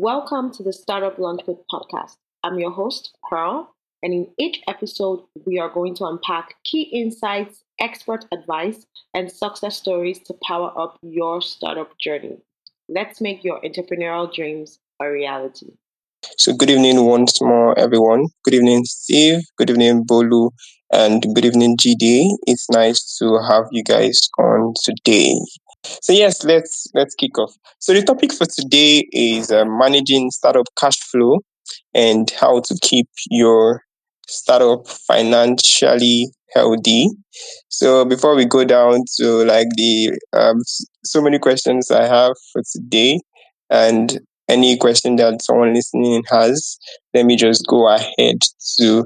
Welcome to the Startup Launchpad podcast. I'm your host, Pearl, and in each episode, we are going to unpack key insights, expert advice, and success stories to power up your startup journey. Let's make your entrepreneurial dreams a reality. So, good evening once more, everyone. Good evening, Steve. Good evening, Bolu. And good evening, Jide. It's nice to have you guys on today. So yes, let's let's kick off. So the topic for today is uh, managing startup cash flow and how to keep your startup financially healthy. So before we go down to like the um, so many questions I have for today, and any question that someone listening has, let me just go ahead to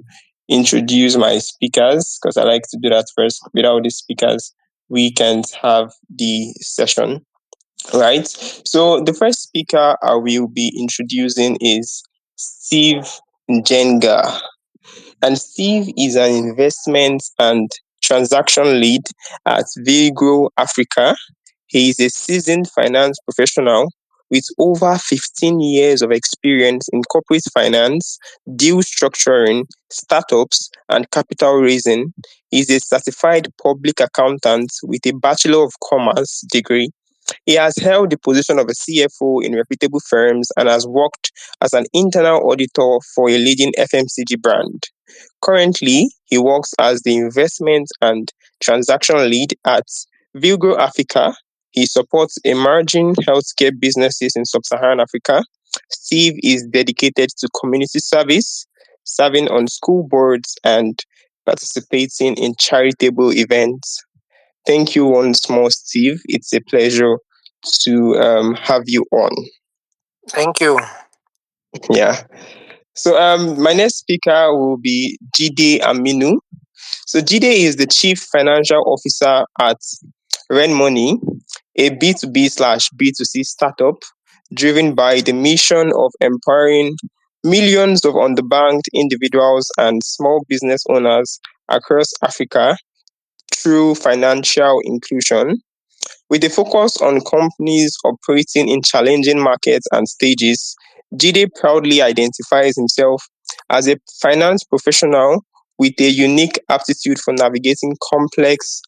introduce my speakers because I like to do that first. Without the speakers, we can have the session. Right. So the first speaker I will be introducing is Steve Njenga. And Steve is an investment and transaction lead at Villgro Africa. He is a seasoned finance professional with over 15 years of experience in corporate finance, deal structuring, startups, and capital raising. Is a certified public accountant with a Bachelor of Commerce degree. He has held the position of a CFO in reputable firms and has worked as an internal auditor for a leading FMCG brand. Currently, he works as the investment and transaction lead at Villgro Africa, he supports emerging healthcare businesses in sub Saharan Africa. Steve is dedicated to community service, serving on school boards, and participating in charitable events. Thank you once more, Steve. It's a pleasure to um, have you on. Thank you. Yeah. So um, my next speaker will be Jide Aminu. So Jide is the Chief Financial Officer at Renmoney, a B2B slash B2C startup driven by the mission of empowering millions of underbanked individuals and small business owners across Africa through financial inclusion. With a focus on companies operating in challenging markets and stages, Jide proudly identifies himself as a finance professional with a unique aptitude for navigating complex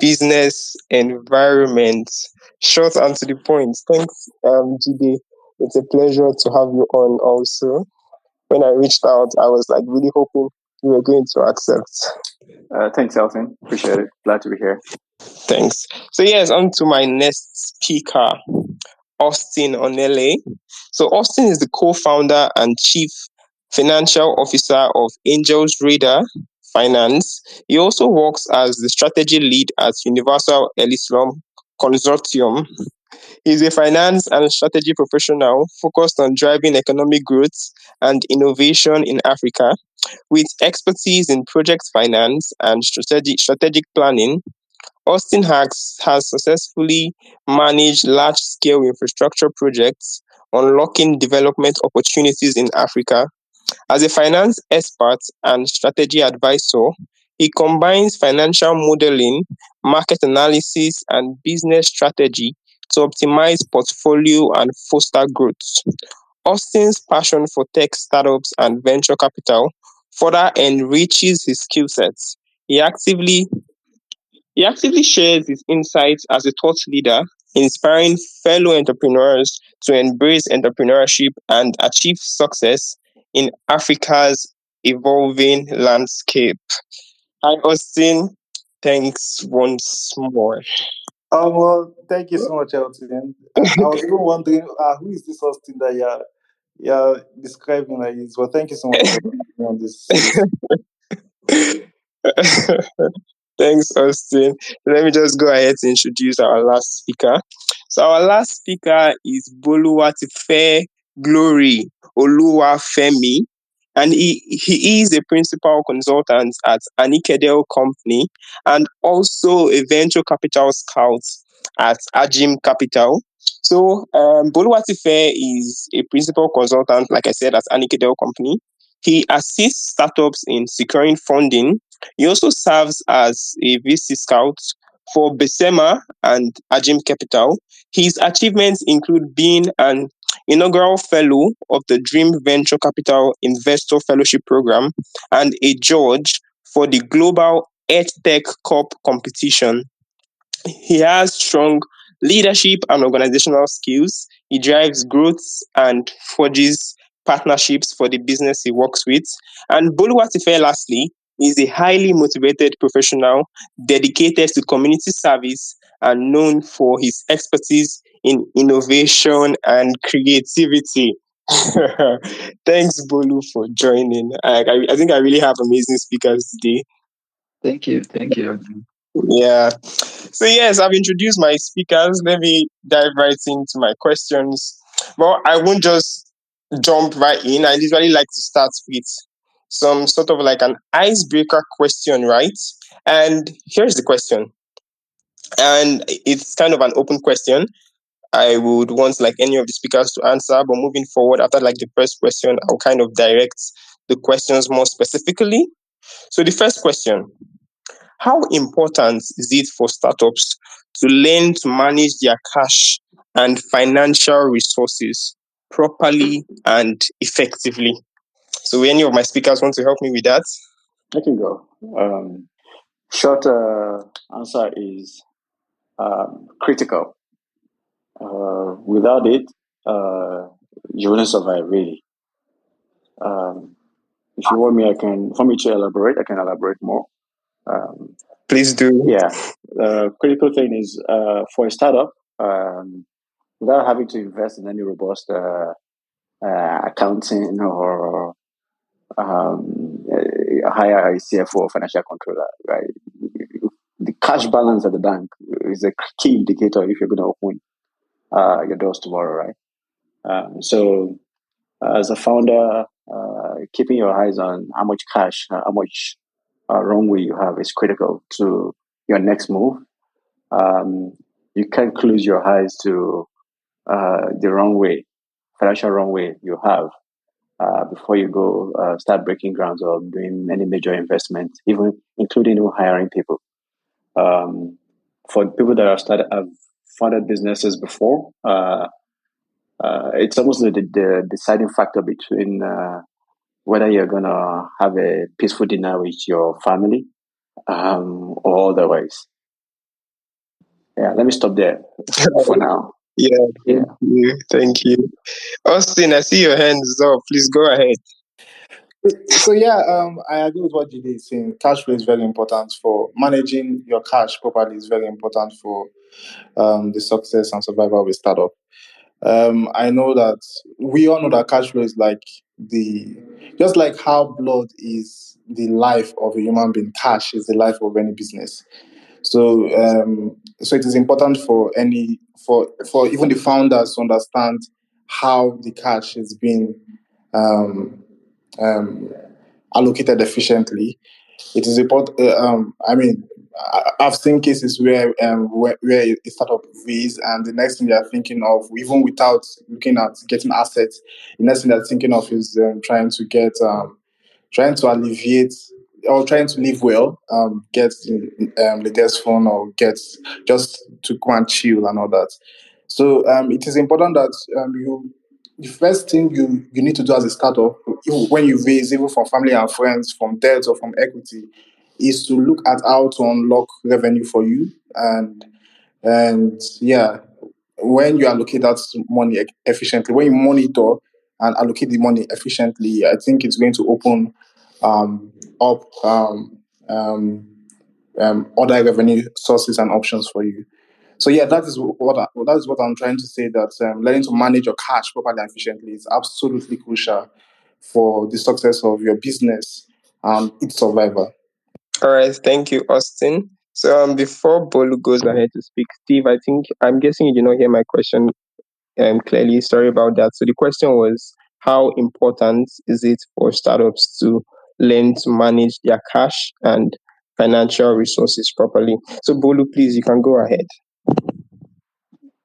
business environment. Short and to the point. Thanks, um, Jide. It's a pleasure to have you on also. When I reached out, I was like really hoping you were going to accept. Uh, thanks, Elton. Appreciate it. Glad to be here. Thanks. So, yes, on to my next speaker, Austin Onele. So, Austin is the co founder and chief financial officer of Angels Radar, finance. He also works as the strategy lead at Universal Elysium Consortium. He's a finance and strategy professional focused on driving economic growth and innovation in Africa with expertise in project finance and strategic, strategic planning. Austin Hacks has successfully managed large scale infrastructure projects, unlocking development opportunities in Africa as a finance expert and strategy advisor, he combines financial modeling, market analysis, and business strategy to optimize portfolio and foster growth. Austin's passion for tech startups and venture capital further enriches his skill sets. He actively he actively shares his insights as a thought leader, inspiring fellow entrepreneurs to embrace entrepreneurship and achieve success in Africa's evolving landscape. Hi, Austin. Thanks once more. Um, well, thank you so much, Elton. I was even wondering uh, who is this Austin that you're, you're describing like this. Well, thank you so much for on this. Thanks, Austin. Let me just go ahead to introduce our last speaker. So, our last speaker is Boluwatife Glory Oluwafemi, and he, he is a principal consultant at Annikedel Company and also a venture capital scout at Ajim Capital. So um, Boluwatife is a principal consultant, like I said, at Annikedel Company. He assists startups in securing funding. He also serves as a VC scout for Besema and Ajim Capital. His achievements include being an inaugural fellow of the Dream Venture Capital Investor Fellowship Program, and a judge for the Global EdTech Cup competition. He has strong leadership and organizational skills. He drives growth and forges partnerships for the business he works with. And Boluwatife, lastly, is a highly motivated professional dedicated to community service and known for his expertise in innovation and creativity. Thanks, Bolu, for joining. I, I, I think I really have amazing speakers today. Thank you. Thank you. Yeah. So, yes, I've introduced my speakers. Let me dive right into my questions. Well, I won't just jump right in. I usually like to start with some sort of like an icebreaker question, right? And here's the question. And it's kind of an open question. I would want like any of the speakers to answer, but moving forward after like the first question, I'll kind of direct the questions more specifically. So the first question, how important is it for startups to learn to manage their cash and financial resources properly and effectively? So, any of my speakers want to help me with that? I can go. Um, short uh, answer is um, critical. Uh, without it, uh, you wouldn't survive, really. Um, if you want me, I can. For me to elaborate, I can elaborate more. Um, Please do. Yeah. The critical thing is uh, for a startup, um, without having to invest in any robust uh, uh, accounting or um, hire a CFO or financial controller, right? The cash balance at the bank is a key indicator if you're going to open uh, your doors tomorrow, right? Um, so, as a founder, uh, keeping your eyes on how much cash, uh, how much uh, runway you have is critical to your next move. Um, you can't close your eyes to uh, the runway, financial runway you have uh, before you go uh, start breaking grounds or doing any major investment, even including hiring people. Um, for people that have started have funded businesses before, uh, uh it's almost the, the, deciding factor between uh, whether you're gonna have a peaceful dinner with your family um, or otherwise. Yeah, let me stop there for now. Yeah, thank yeah. you. Thank you. Austin, I see your hands up. Please go ahead. So yeah, um, I agree with what Jide is saying. Cash flow is very important for managing your cash properly. is very important for um, the success and survival of a startup. Um, I know that we all know that cash flow is like the just like how blood is the life of a human being. Cash is the life of any business. So, um, so it is important for any for for even the founders to understand how the cash is being um, um, allocated efficiently. It is important. Uh, um, I mean, I've seen cases where um, where, where a startup raise and the next thing they are thinking of, even without looking at getting assets, the next thing they're thinking of is um, trying to get um, trying to alleviate or trying to live well, um, get um, the desk phone or get just to go and chill and all that. So um, it is important that um, you the first thing you, you need to do as a startup when you raise even from family and friends, from debt or from equity, is to look at how to unlock revenue for you and and yeah, when you allocate that money efficiently, when you monitor and allocate the money efficiently, I think it's going to open um, up um, um, um, other revenue sources and options for you. So yeah, that is what I, that is what I'm trying to say. That um, learning to manage your cash properly and efficiently is absolutely crucial for the success of your business and its survival. All right, thank you, Austin. So um, before Bolu goes ahead to speak, Steve, I think I'm guessing you did not hear my question um, clearly. Sorry about that. So the question was, how important is it for startups to learn to manage their cash and financial resources properly? So Bolu, please, you can go ahead.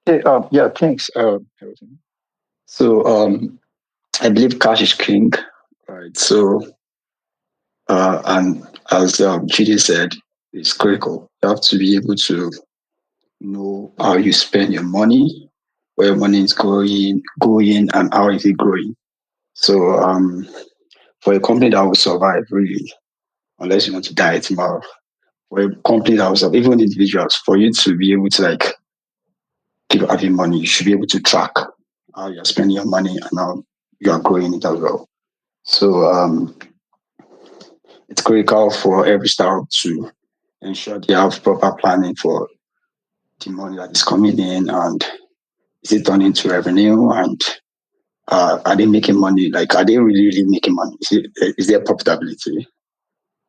Hey, um, yeah, thanks. Uh, so um, I believe cash is king, right? So, uh, and as um, Jide said, it's critical. You have to be able to know how you spend your money where your money is going, going, and how is it growing. So, um, for a company that will survive, really, unless you want to die tomorrow, for a company that survive, even individuals, for you to be able to like keep having money, you should be able to track how you're spending your money and how you are growing it as well. So, um, it's critical for every startup to ensure they have proper planning for the money that is coming in and is it turning into revenue and uh, are they making money? Like, are they really, really making money? Is, it, is there profitability?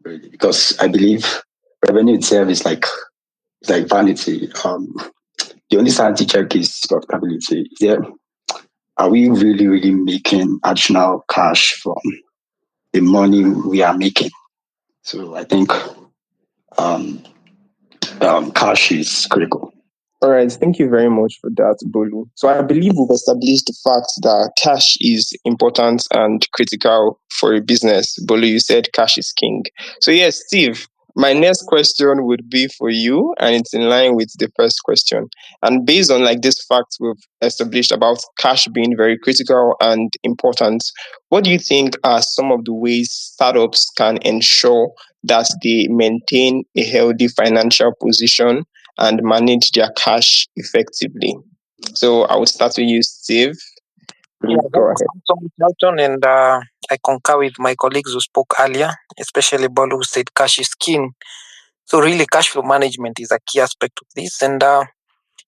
Really? Because I believe revenue itself is like like vanity. Um, the only sanity check is profitability. There, are we really, really making additional cash from the money we are making? So I think um, um, cash is critical. All right, thank you very much for that, Bolu. So I believe we've established the fact that cash is important and critical for a business. Bolu, you said cash is king. So yes, Steve, my next question would be for you, and it's in line with the first question. And based on like this fact we've established about cash being very critical and important, what do you think are some of the ways startups can ensure that they maintain a healthy financial position and manage their cash effectively? So I will start with you, Steve. Yeah, go ahead. and uh, I concur with my colleagues who spoke earlier, especially Bolu, who said cash is king. So really, cash flow management is a key aspect of this. And uh,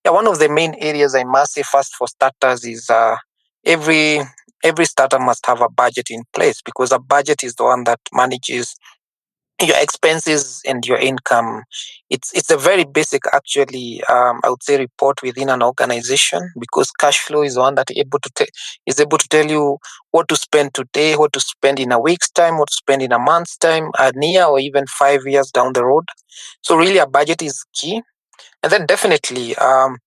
yeah, one of the main areas I must say first for starters is uh, every every starter must have a budget in place because a budget is the one that manages your expenses and your income. It's it's a very basic, actually, um, I would say, report within an organization because cash flow is one that able to te- is able to tell you what to spend today, what to spend in a week's time, what to spend in a month's time, a year, or even five years down the road. So really, a budget is key, and then definitely um,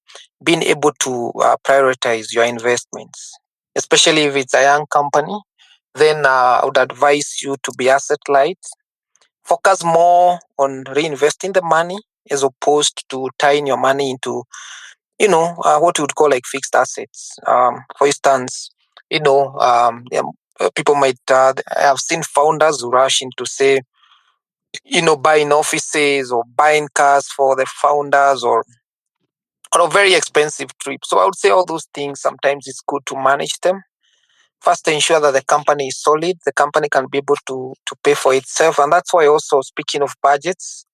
being able to uh, prioritize your investments, especially if it's a young company. Then uh, I would advise you to be asset light focus more on reinvesting the money as opposed to tying your money into you know uh, what you would call like fixed assets. Um, for instance you know um, uh, people might uh, have seen founders who rush into say you know buying offices or buying cars for the founders or on a very expensive trip so i would say all those things sometimes it's good to manage them first ensure that the company is solid the company can be able to to pay for itself. And that's why also speaking of budgets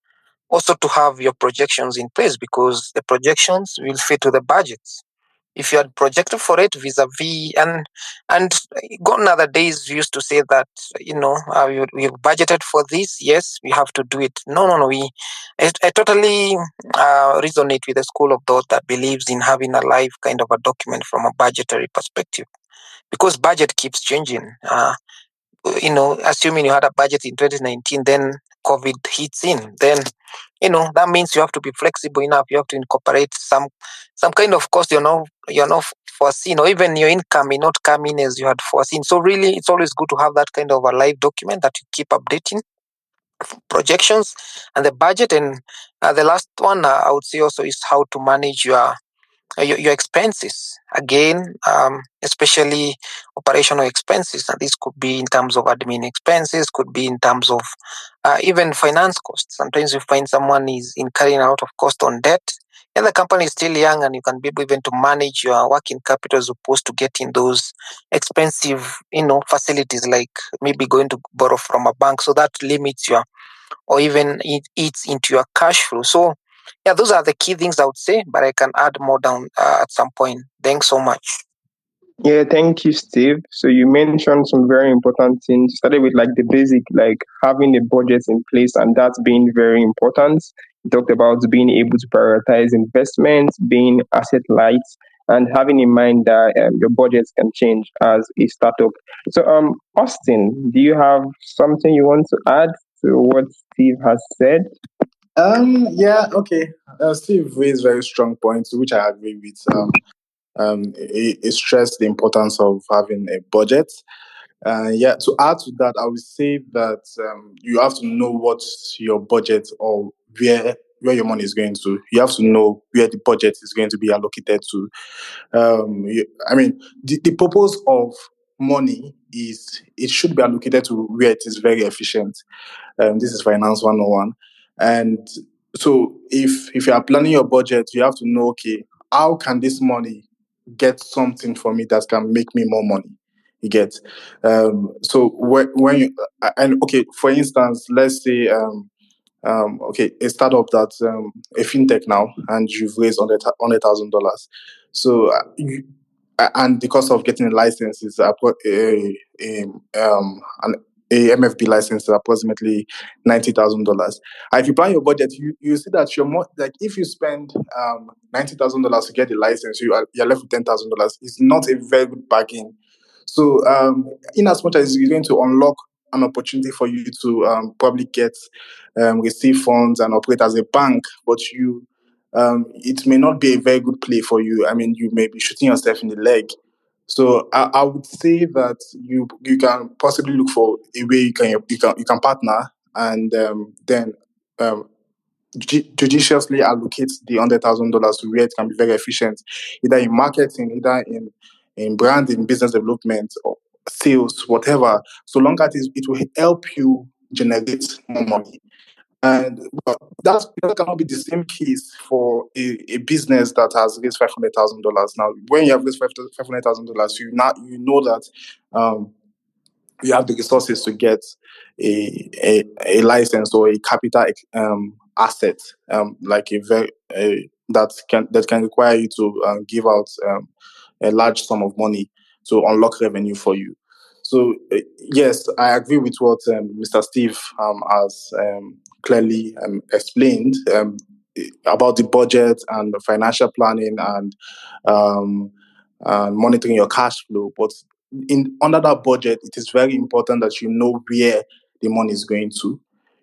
also to have your projections in place because the projections will fit to the budgets. If you had projected for it vis-a-vis and and gone other days we used to say that you know uh, we, we budgeted for this yes we have to do it. No no no we i, I totally uh, resonate with the school of thought that believes in having a live kind of a document from a budgetary perspective because budget keeps changing uh, you know assuming you had a budget in 2019 then covid hits in then you know that means you have to be flexible enough you have to incorporate some some kind of cost you're not you're not foreseen or even your income may not come in as you had foreseen. So really it's always good to have that kind of a live document that you keep updating projections and the budget. And uh, the last one uh, i would say also is how to manage your your, your expenses. Again um, especially operational expenses and this could be in terms of admin expenses could be in terms of uh, even finance costs. Sometimes you find someone is incurring lot of cost on debt and the company is still young and you can be able even to manage your working capital as opposed to getting those expensive you know facilities like maybe going to borrow from a bank. So that limits your or even it eats into your cash flow. So yeah those are the key things i would say but i can add more down uh, at some point thanks so much Yeah, thank you, Steve. So you mentioned some very important things. You started with like the basic, like having a budget in place, and that's being very important. You talked about being able to prioritize investments, being asset light, and having in mind that um, your budgets can change as a startup. So, um, Austin, do you have something you want to add to what Steve has said? Um, yeah, okay. Uh, Steve raised very strong points, which I agree with. Um, um, he, he stressed the importance of having a budget. Uh, yeah, to add to that, I would say that um, you have to know what your budget or where where your money is going to. You have to know where the budget is going to be allocated to. Um, you, I mean, the, the purpose of money is it should be allocated to where it is very efficient. Um, this is finance 101. And so if if you are planning your budget, you have to know, okay, how can this money get something for me that can make me more money? You get um, so when, when you and okay, for instance, let's say um, um, okay, a startup that's um, a fintech now, and you've raised hundred thousand dollars. So uh, you, and the cost of getting a license is a, a um, an a MFB license is approximately ninety thousand dollars. If you plan your budget, you, you see that you're more like if you spend um, ninety thousand dollars to get the license, you are you're left with ten thousand dollars. It's not a very good bargain. So, um, in as much as it's going to unlock an opportunity for you to um, probably get um, receive funds and operate as a bank, but you um, it may not be a very good play for you. I mean, you may be shooting yourself in the leg. So I, I would say that you you can possibly look for a way you can you can you can partner and um, then um, judiciously allocate the hundred thousand dollars to where it can be very efficient, either in marketing, either in in branding, business development, or sales, whatever. So long as it will help you generate more money. And well, that, that cannot be the same case for a, a business that has raised five hundred thousand dollars. Now, when you have raised five hundred thousand dollars, you you know that um, you have the resources to get a, a, a license or a capital um, asset, um, like a a, that can that can require you to uh, give out um, a large sum of money to unlock revenue for you. So uh, yes, I agree with what um, Mr. Steve um, has um, clearly um, explained um, about the budget and the financial planning and, and monitoring your cash flow. But in under that budget, it is very important that you know where the money is going to.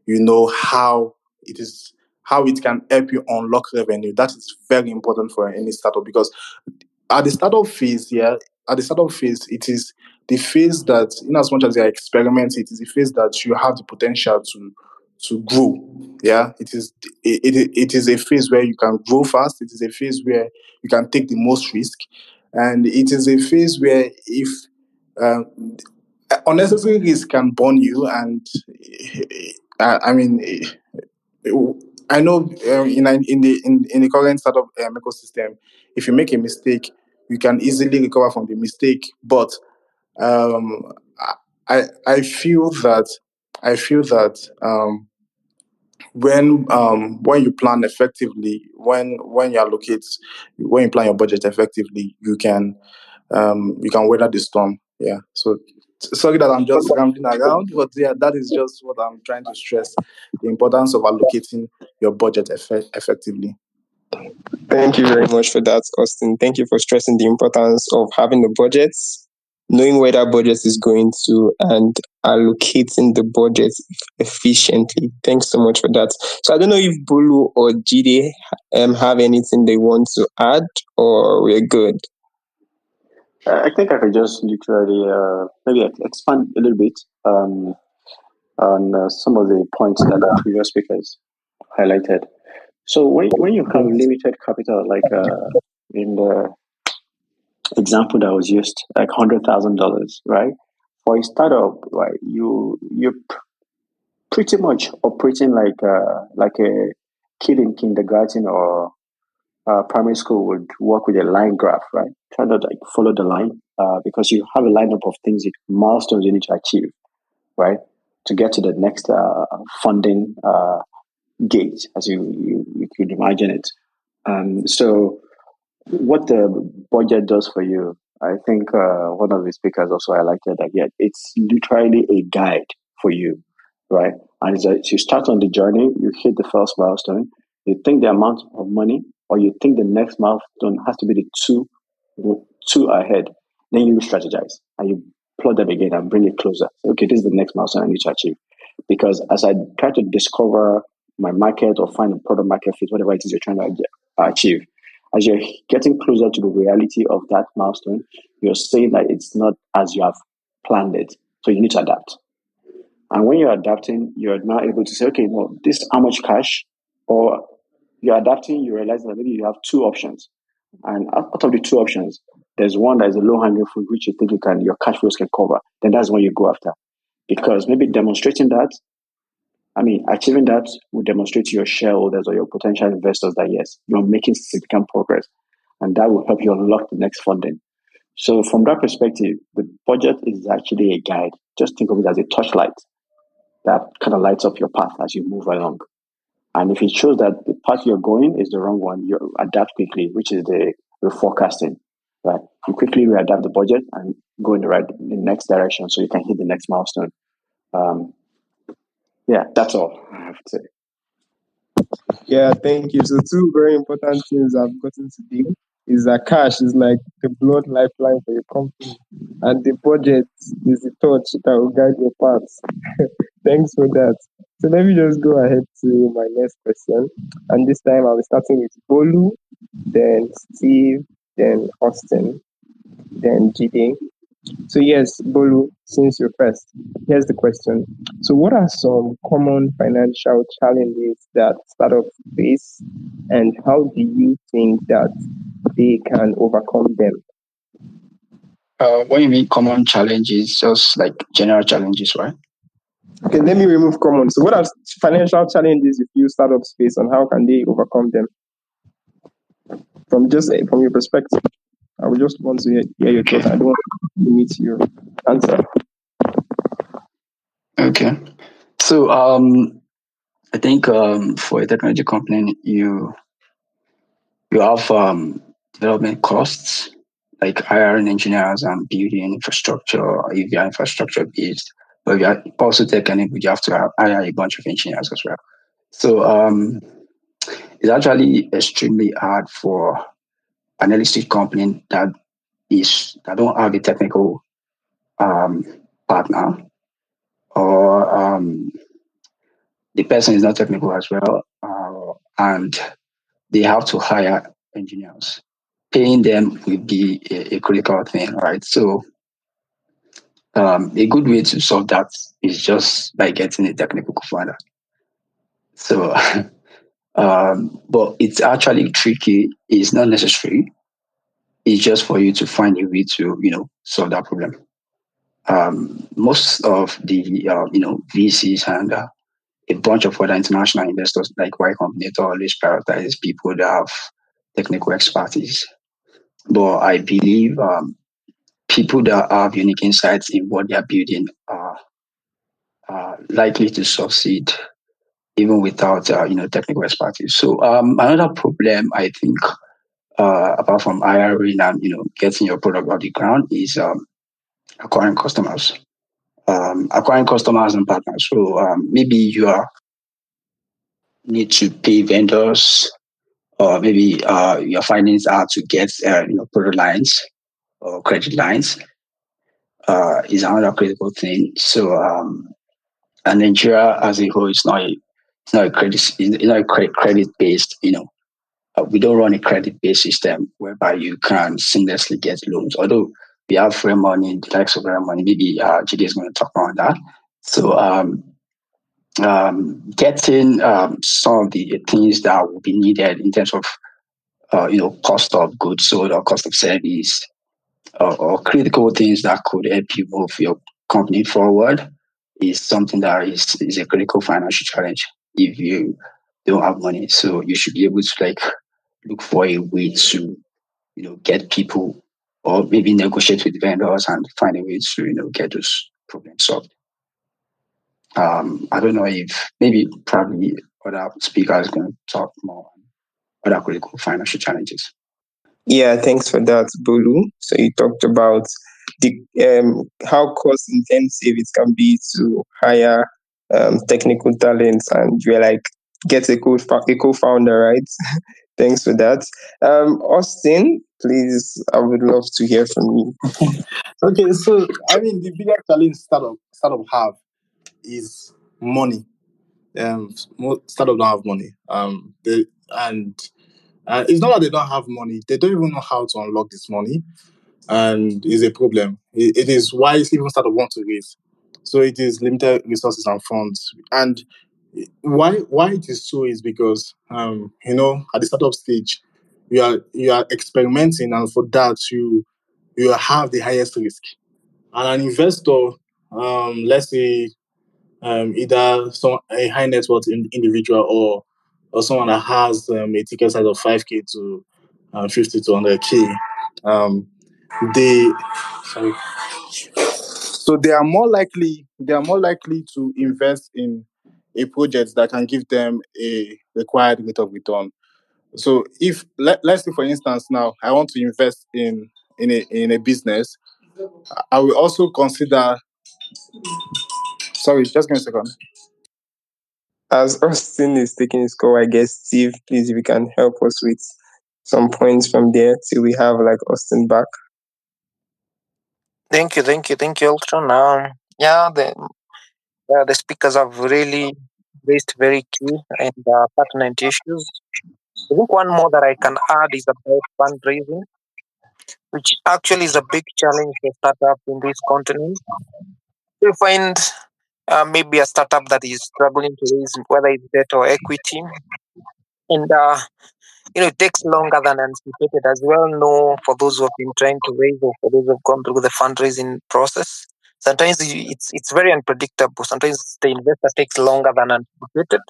You know how it is how it can help you unlock revenue. That is very important for any startup because at the startup phase, yeah, at the startup phase, it is the phase that, in as much as you're experimenting, it is the phase that you have the potential to to grow. Yeah, it is it, it, it is a phase where you can grow fast. It is a phase where you can take the most risk, and it is a phase where if um, unnecessary risk can burn you, and uh, I mean. I know um, in in the in, in the current startup um, ecosystem, if you make a mistake, you can easily recover from the mistake. But um, I I feel that I feel that um, when um, when you plan effectively, when when you allocate, when you plan your budget effectively, you can um, you can weather the storm. Yeah. So sorry that I'm just rambling around, but yeah, that is just what I'm trying to stress: the importance of allocating your budget eff- effectively. Thank you very much for that, Austin. Thank you for stressing the importance of having the budgets, knowing where that budget is going to, and allocating the budget efficiently. Thanks so much for that. So I don't know if Bolu or Jide um, have anything they want to add, or we're good. I think I could just literally uh, maybe expand a little bit um, on uh, some of the points that the previous speakers highlighted. So when when you have limited capital, like uh, in the example that was used, like hundred thousand dollars, right? For a startup, right, you you're pretty much operating like a, like a kid in kindergarten or uh, primary school would work with a line graph, right? Trying to like follow the line uh, because you have a lineup of things, milestones you need to achieve, right, to get to the next uh, funding uh, gate, as you, you, you could imagine it. Um, so, what the budget does for you, I think uh, one of the speakers also highlighted that yeah, it's literally a guide for you, right? And as you start on the journey, you hit the first milestone, you think the amount of money, or you think the next milestone has to be the two two ahead, then you strategize and you plot them again and bring it closer. Okay, this is the next milestone I need to achieve. Because as I try to discover my market or find a product market fit, whatever it is you're trying to achieve. As you're getting closer to the reality of that milestone, you're saying that it's not as you have planned it. So you need to adapt. And when you're adapting, you're now able to say, okay, well, this how much cash or you're adapting, you realize that maybe you have two options. And out of the two options, there's one that is a low hanging fruit, which you think you can, your cash flows can cover. Then that's what you go after. Because maybe demonstrating that, I mean, achieving that will demonstrate to your shareholders or your potential investors that yes, you're making significant progress. And that will help you unlock the next funding. So from that perspective, the budget is actually a guide. Just think of it as a torchlight that kind of lights up your path as you move along. And if it shows that the path you're going is the wrong one, you adapt quickly, which is the, forecasting. Right? You quickly readapt the budget and go in the right the next direction so you can hit the next milestone. Um, yeah, that's all I have to say. Yeah, thank you. So two very important things I've gotten to do is that cash is like the blood lifeline for your company, and the budget is the torch that will guide your path. Thanks for that. So let me just go ahead to my next question, and this time I'll be starting with Bolu, then Steve, then Austin, then Jide. So yes, Bolu, since you're first, here's the question. So what are some common financial challenges that startups face and how do you think that they can overcome them? Uh, what you mean common challenges? Just like general challenges, right? Okay, let me remove common. So what are financial challenges if you startups face and how can they overcome them? From just from your perspective. I would just want to hear, hear your thoughts. I don't want to limit your answer. Okay. So um, I think um, for a technology company, you you have um, development costs like hiring engineers and building infrastructure if you are infrastructure based. But if you are also tech enabled, you have to hire a bunch of engineers as well. So um, it's actually extremely hard for an early stage company that is that don't have a technical um, partner. Or um, the person is not technical as well uh, and they have to hire engineers paying them would be a, a critical thing right? So um, a good way to solve that is just by getting a technical co-founder. So Um, but it's actually tricky. It's not necessary. It's just for you to find a way to, you know, solve that problem. Um, most of the, uh, you know, VCs and uh, a bunch of other international investors like Y Combinator always prioritize people that have technical expertise. But I believe um, people that have unique insights in what they are building are, are likely to succeed even without uh, you know technical expertise. So um, another problem I think, uh, apart from hiring and you know getting your product off the ground, is um, acquiring customers, um, acquiring customers and partners. So um, maybe you are need to pay vendors, or maybe uh, your findings are to get uh, you know product lines or credit lines. Uh, is another critical thing. So um, and Nigeria as a whole is not a it's not a credit. It's not credit based. You know, uh, we don't run a credit based system whereby you can seamlessly get loans. Although we have Renmoney, the likes of Renmoney. Maybe uh, Jide is going to talk more on that. So um, um, getting um, some of the things that will be needed in terms of uh, you know cost of goods sold or cost of service or, or critical things that could help you move your company forward is something that is, is a critical financial challenge if you don't have money. So you should be able to like look for a way to, you know, get people or maybe negotiate with vendors and find a way to, you know, get those problems solved. Um, I don't know if maybe probably other speakers going to talk more on other critical financial challenges. Yeah, thanks for that, Bolu. So you talked about the um, how cost intensive it can be to hire um, technical talents, and you're like, get a co a co-founder, right? Thanks for that. Um, Austin, please, I would love to hear from you. okay, so I mean, the biggest challenge startup startup have is money. Um, startup don't have money. Um, they and uh, it's not that they don't have money; they don't even know how to unlock this money, and is a problem. it, it is why even startup want to raise. So it is limited resources and funds. And why why it is so is because um, you know at the startup stage you are you are experimenting and for that you you have the highest risk and an investor um, let's say um, either some a high net worth in, individual or or someone that has um, a ticket size of 5k to uh, 50 to 100k um, they sorry so they are more likely they are more likely to invest in a project that can give them a required rate of return. So if let, let's say for instance now I want to invest in in a in a business, I will also consider sorry, just give me a second. As Austin is taking his call, I guess Steve, please if you can help us with some points from there till we have like Austin back. Thank you, thank you, thank you, Elton. Um, yeah, the uh, the speakers have really raised very key and uh, pertinent issues. I think one more that I can add is about fundraising, which actually is a big challenge for startups in this continent. You find uh, maybe a startup that is struggling to raise whether it's debt or equity, and uh, you know it takes longer than anticipated. As well know for those who have been trying to raise or for those who have gone through the fundraising process, sometimes it's it's very unpredictable. Sometimes the investor takes longer than anticipated,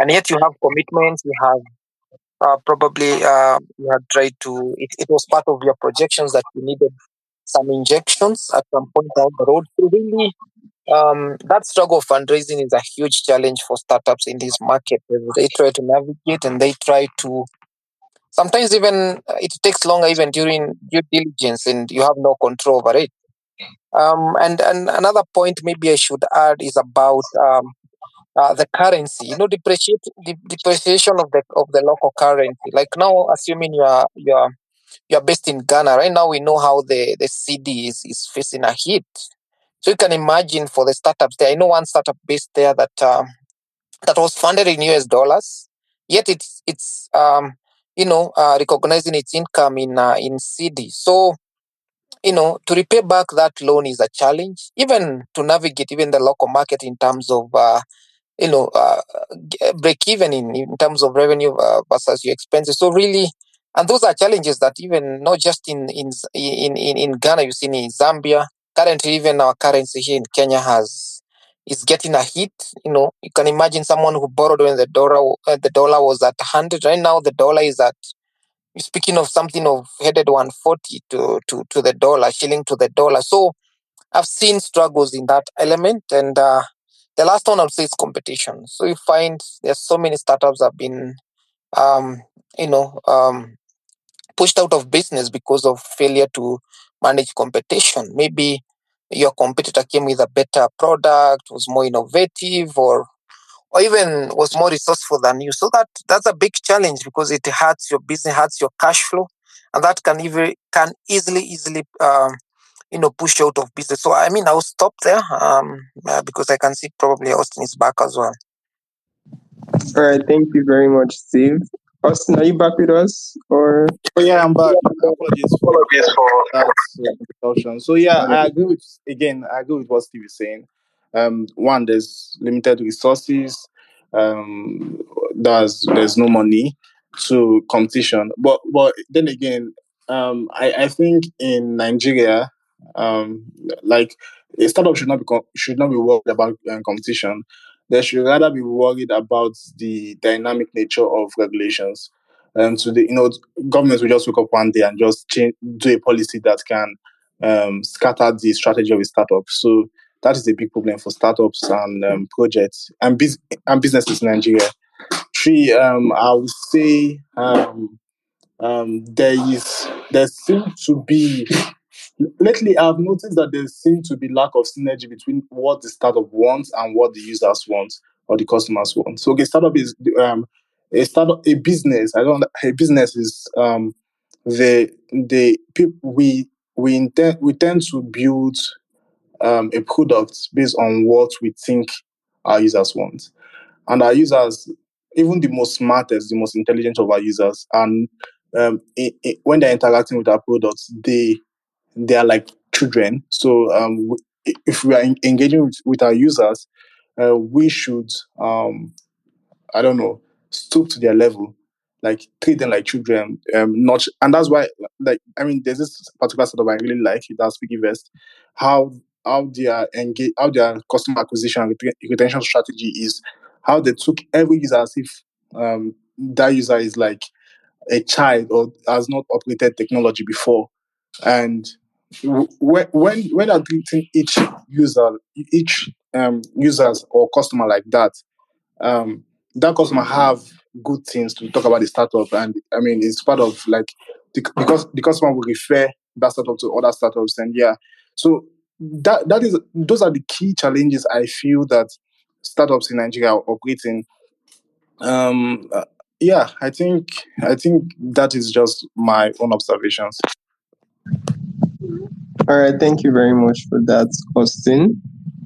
and yet you have commitments. You have uh, probably uh, you had tried to. It, it was part of your projections that you needed some injections at some point down the road. So really, um, that struggle of fundraising is a huge challenge for startups in this market. They try to navigate and they try to. Sometimes even uh, it takes longer even during due diligence, and you have no control over it. Um, and and another point maybe I should add is about um, uh, the currency. You know, depreciate the depreciation of the of the local currency. Like now, assuming you are you are you are based in Ghana, right now we know how the the cedi is, is facing a hit. So you can imagine for the startups there. I know one startup based there that um, that was funded in US dollars, yet it's it's um, you know uh, recognizing its income in uh, in cedi. So you know to repay back that loan is a challenge. Even to navigate even the local market in terms of uh, you know uh, break even in, in terms of revenue uh, versus your expenses. So really. And those are challenges that even not just in in in in, Ghana, you see in Zambia, currently even our currency here in Kenya has is getting a hit. You know, you can imagine someone who borrowed when the dollar uh, the dollar was at hundred. Right now, the dollar is at. Speaking of something of headed 140 to, to, to the dollar, shilling to the dollar. So I've seen struggles in that element. And uh, the last one I would say is competition. So you find there's so many startups have been, um, you know, um, pushed out of business because of failure to manage competition. Maybe your competitor came with a better product, was more innovative, or or even was more resourceful than you. So that that's a big challenge because it hurts your business, hurts your cash flow, and that can even can easily easily um, you know push you out of business. So I mean, I'll stop there um, uh, because I can see probably Austin is back as well. All right, thank you very much, Steve. Austin, are you back with us? Or oh, yeah, I'm back. Apologies for, Apologies for that interruption. So yeah, I agree with again. I agree with what Steve is saying. Um, one, there's limited resources. Um, there's there's no money to competition. But but then again, um, I I think in Nigeria, um, like a startup should not be should not be worried about um, competition they should rather be worried about the dynamic nature of regulations. And so the you know governments will just wake up one day and just change do a policy that can um, scatter the strategy of a startup. So that is a big problem for startups and um, projects and, biz- and businesses in Nigeria. Three, um, I would say um, um, there is there seems to be lately I've noticed that there seems to be lack of synergy between what the startup wants and what the users want or the customers want. So okay, startup is um, a startup a business. I don't a business is um, the the people we we intend we tend to build um, a product based on what we think our users want, and our users, even the most smartest, the most intelligent of our users, and um, it, it, when they're interacting with our products, they they are like children. So um, if we are engaging with, with our users, uh, we should, um, I don't know, stoop to their level, like treat them like children. Um, not, and that's why, like, I mean, there's this particular startup I really like. That's PiggyVest. How how their engage, how their customer acquisition and retention strategy is, how they took every user as if um, that user is like a child or has not operated technology before, and when when when are treating each user, each um, users or customer like that, um, that customer have good things to talk about the startup, and I mean it's part of like the, because the customer will refer that startup to other startups, and yeah, so that that is those are the key challenges I feel that startups in Nigeria are operating. Um, uh, yeah, I think I think that is just my own observations. All right, thank you very much for that, Austin.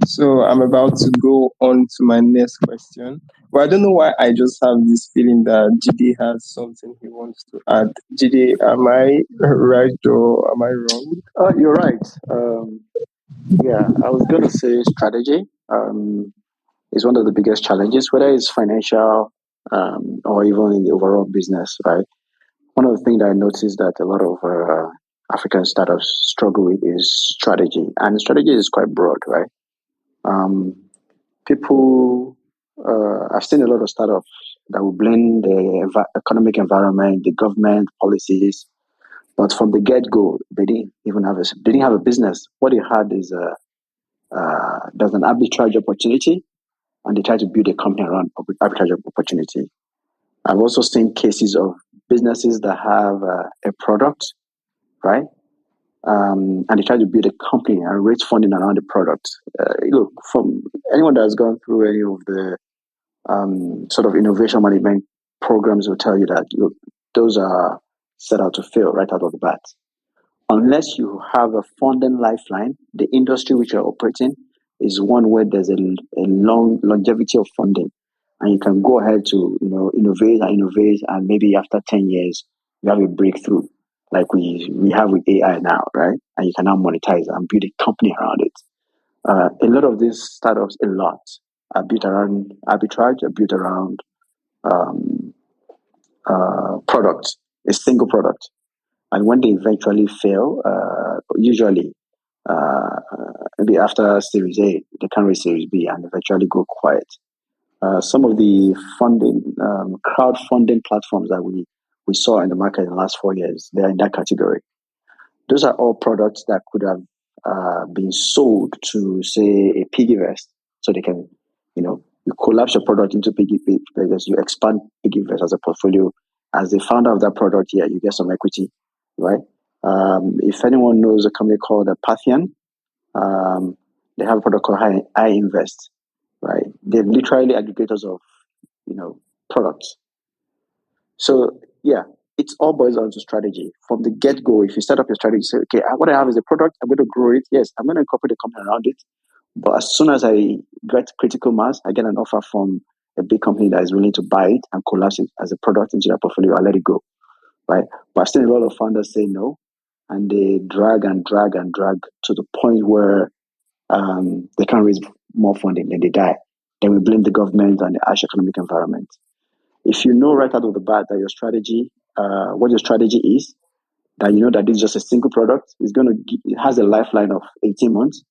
So I'm about to go on to my next question. But I don't know why I just have this feeling that Jide has something he wants to add. Jide, am I right or am I wrong? Uh, you're right. Um, yeah, I was going to say strategy um, is one of the biggest challenges, whether it's financial um, or even in the overall business, right? One of the things that I noticed that a lot of uh, African startups struggle with is strategy, and strategy is quite broad, right? Um, people, uh, I've seen a lot of startups that will blend the ev- economic environment, the government policies, but from the get go, they didn't even have a they didn't have a business. What they had is a uh, there's an arbitrage opportunity, and they try to build a company around arbitrage opportunity. I've also seen cases of businesses that have uh, a product, right? Um, and they try to build a company and raise funding around the product. Uh, look, from anyone that has gone through any of the um, sort of innovation management programs will tell you that those are set out to fail right out of the bat. Unless you have a funding lifeline, the industry which you're operating is one where there's a, a long longevity of funding, and you can go ahead to you know innovate and innovate, and maybe after ten years you have a breakthrough like we we have with AI now, right? And you can now monetize and build a company around it. Uh, a lot of these startups, a lot, are built around arbitrage, are built around um, uh, products, a single product. And when they eventually fail, uh, usually uh, maybe after Series A, they can raise Series B and eventually go quiet. Uh, some of the funding, um, crowdfunding platforms that we we saw in the market in the last four years, they're in that category. Those are all products that could have uh, been sold to, say, a PiggyVest, so they can, you know, you collapse your product into Piggy because you expand PiggyVest as a portfolio. As the founder of that product, yeah, you get some equity, right? Um, if anyone knows a company called Pathian, um, they have a product called I, I Invest, right? They're literally aggregators of, you know, products. So yeah, it's all boils down to strategy. From the get go, if you set up your strategy, say, okay, what I have is a product, I'm going to grow it. Yes, I'm going to incorporate a company around it. But as soon as I get critical mass, I get an offer from a big company that is willing to buy it and collapse it as a product into their portfolio, I let it go. Right. But I've seen a lot of founders say no, and they drag and drag and drag to the point where um, they can't raise more funding, then they die. Then we blame the government and the harsh economic environment. If you know right out of the bat that your strategy, uh, what your strategy is, that you know that this is just a single product, it's going to it has a lifeline of 18 months,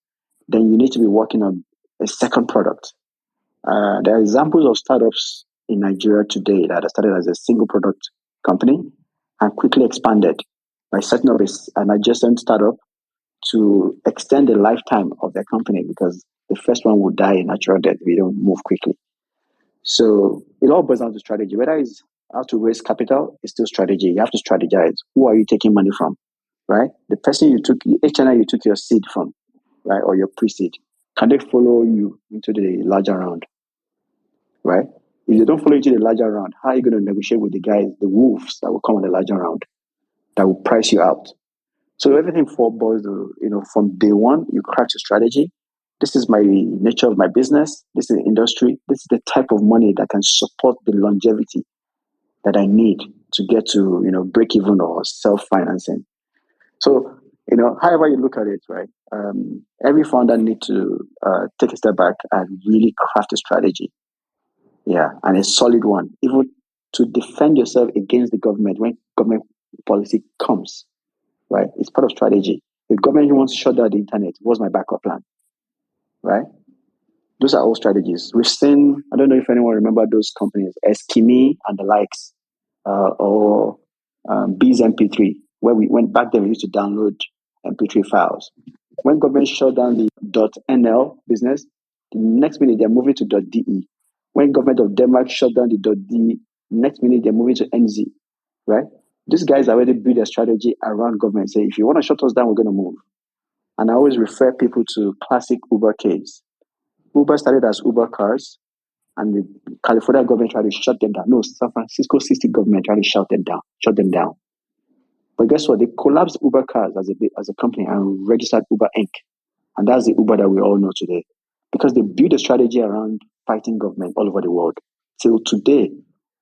then you need to be working on a second product. Uh, there are examples of startups in Nigeria today that started as a single product company and quickly expanded by setting up an adjacent startup to extend the lifetime of their company because the first one will die a natural death if you don't move quickly. So it all boils down to strategy. Whether it's how to raise capital, it's still strategy. You have to strategize. Who are you taking money from? Right? The person you took, HNI you took your seed from, right? Or your pre-seed. Can they follow you into the larger round? Right? If they don't follow you to the larger round, how are you going to negotiate with the guys, the wolves that will come on the larger round, that will price you out? So everything for boils you know, from day one, you craft a strategy, this is my nature of my business. This is industry. This is the type of money that can support the longevity that I need to get to, you know, break even or self financing. So you know, however you look at it, right? Um, every founder need to uh, take a step back and really craft a strategy. Yeah, and a solid one, even to defend yourself against the government when government policy comes. Right, it's part of strategy. If government wants to shut down the internet, what's my backup plan? Right, those are all strategies. We've seen. I don't know if anyone remember those companies, Eskimi and the likes, uh, or um, Bees MP3, where we went back then. We used to download MP3 files. When government shut down the .nl business, the next minute they're moving to .de. When government of Denmark shut down the .de, next minute they're moving to NZ, right? These guys already built a strategy around government. Say, if you want to shut us down, we're going to move. And I always refer people to classic Uber case. Uber started as Uber cars, and the California government tried to shut them down. No, San Francisco city government tried to shut them down, shut them down. But guess what? They collapsed Uber cars as a as a company and registered Uber Inc. And that's the Uber that we all know today. Because they built a strategy around fighting government all over the world. Till today,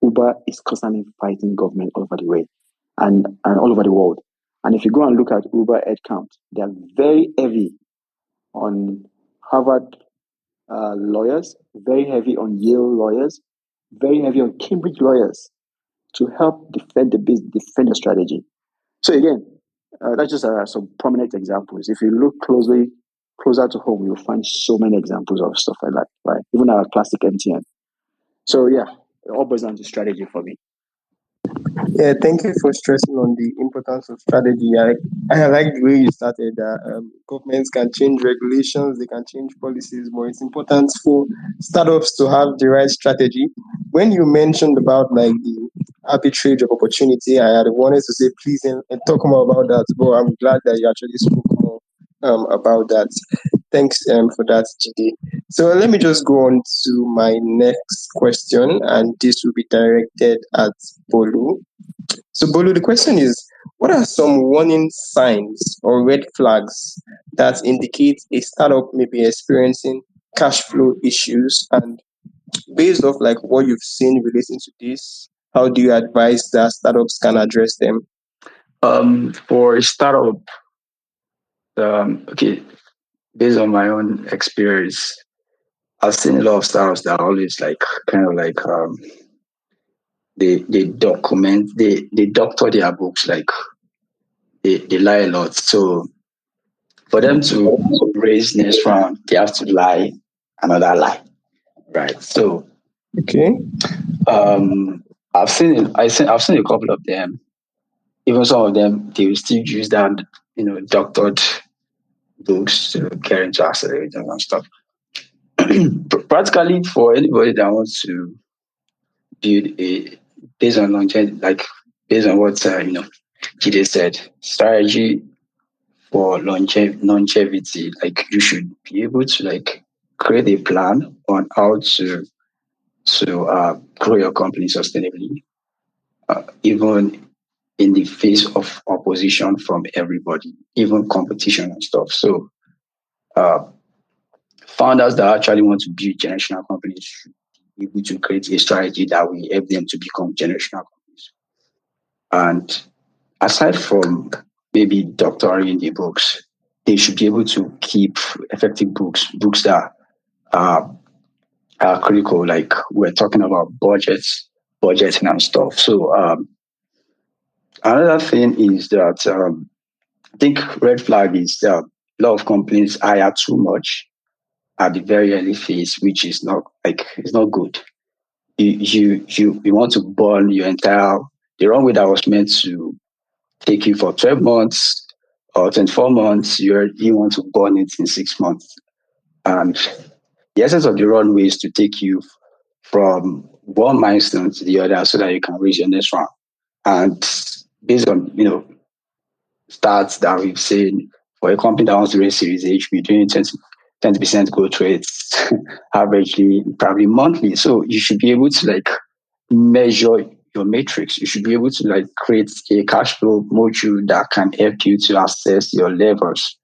Uber is constantly fighting government all over the way and, and all over the world. And if you go and look at Uber headcount, they are very heavy on Harvard uh, lawyers, very heavy on Yale lawyers, very heavy on Cambridge lawyers to help defend the business, defend the strategy. So again, uh, that's just uh, some prominent examples. If you look closely, closer to home, you'll find so many examples of stuff like that, right? Even our classic MTN. So yeah, it all boils down to strategy for me. Yeah, thank you for stressing on the importance of strategy. I, I like the way you started that um, governments can change regulations, they can change policies, but it's important for startups to have the right strategy. When you mentioned about like the arbitrage of opportunity, I had wanted to say please and, and talk more about that, but I'm glad that you actually spoke more um, about that. Thanks um, for that, Jide. So let me just go on to my next question, and this will be directed at Bolu. So, Bolu, the question is What are some warning signs or red flags that indicate a startup may be experiencing cash flow issues? And based off like what you've seen relating to this, how do you advise that startups can address them? Um, for a startup, um, okay, based on my own experience, I've seen a lot of startups that are always like kind of like um, they they document they they doctor their books like they, they lie a lot. So for them to raise next round, they have to lie another lie, right? So okay, um, I've seen I seen I've seen a couple of them. Even some of them, they will still use that you know doctored books to get into accelerators and stuff. Practically, for anybody that wants to build a based on longevity, like based on what uh, you know, Jide said, strategy for longev- longevity, like you should be able to like create a plan on how to to uh, grow your company sustainably, uh, even in the face of opposition from everybody, even competition and stuff. So, uh, founders that actually want to build generational companies should be able to create a strategy that will help them to become generational companies. And aside from maybe doctoring the books, they should be able to keep effective books, books that are, are critical, like we're talking about budgets, budgeting and stuff. So um, Another thing is that um, I think red flag is that a lot of companies hire too much at the very early phase, which is not like it's not good. You you you, you want to burn your entire the wrong way that was meant to take you for 12 months or 24 months, you you want to burn it in six months. And the essence of the runway is to take you from one milestone to the other so that you can reach your next round. And based on you know stats that we've seen for a company that wants to raise Series H, doing 20 percent growth rates averagely, probably monthly. So you should be able to like measure your matrix. You should be able to like create a cash flow module that can help you to assess your levers.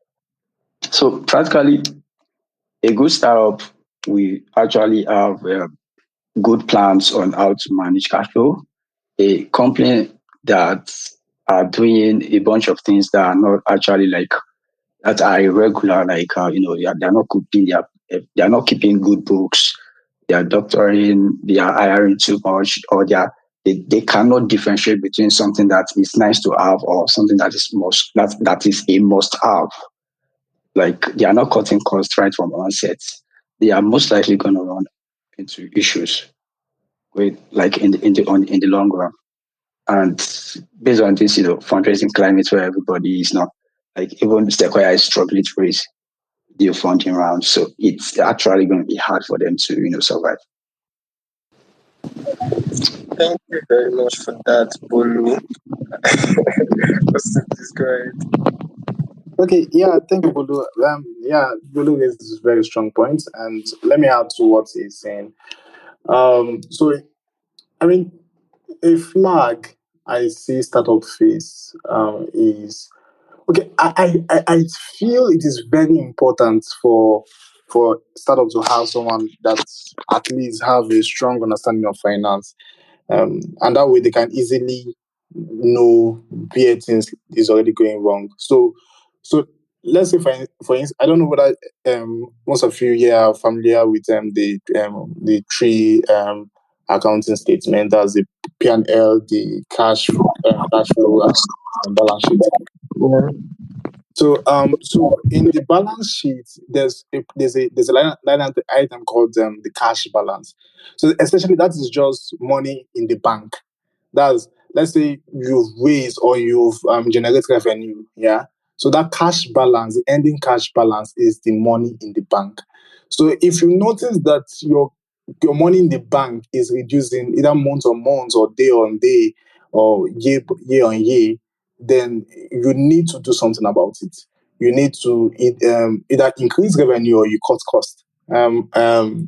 So practically, a good startup, we actually have uh, good plans on how to manage cash flow. A company that are doing a bunch of things that are not actually like that are irregular. Like uh, you know, they are, they are not keeping they are, not keeping good books. They are doctoring. They are hiring too much, or they are they, they cannot differentiate between something that is nice to have or something that is most that that is a must have. Like they are not cutting costs right from onset. They are most likely going to run into issues with like in the in the on, in the long run. And based on this, you know, fundraising climate where everybody is not like even Sequoia is struggling to raise the funding round. So it's actually going to be hard for them to, you know, survive. Thank you very much for that, Bolu. Please go ahead. Okay, yeah, thank you, Bolu. Um, yeah, Bolu is a very strong points, and let me add to what he's saying. Um, so, I mean, a flag I see startup face um, is okay. I, I I feel it is very important for for startups to have someone that at least have a strong understanding of finance, um, and that way they can easily know where things is already going wrong. So, so let's say for for instance, I don't know whether um, most of you here are familiar with um, the um, the three um, accounting statement. That's the P and L, the cash uh, cash flow, and balance sheet. Yeah. So um so in the balance sheet there's a, there's a there's a line, line item called um, the cash balance. So essentially that is just money in the bank. That's let's say you've raised or you've um, generated revenue, yeah. So that cash balance, the ending cash balance, is the money in the bank. So if you notice that your your money in the bank is reducing either month on month or day on day or year year on year, then you need to do something about it. You need to um, either increase revenue or you cut cost. Um, um,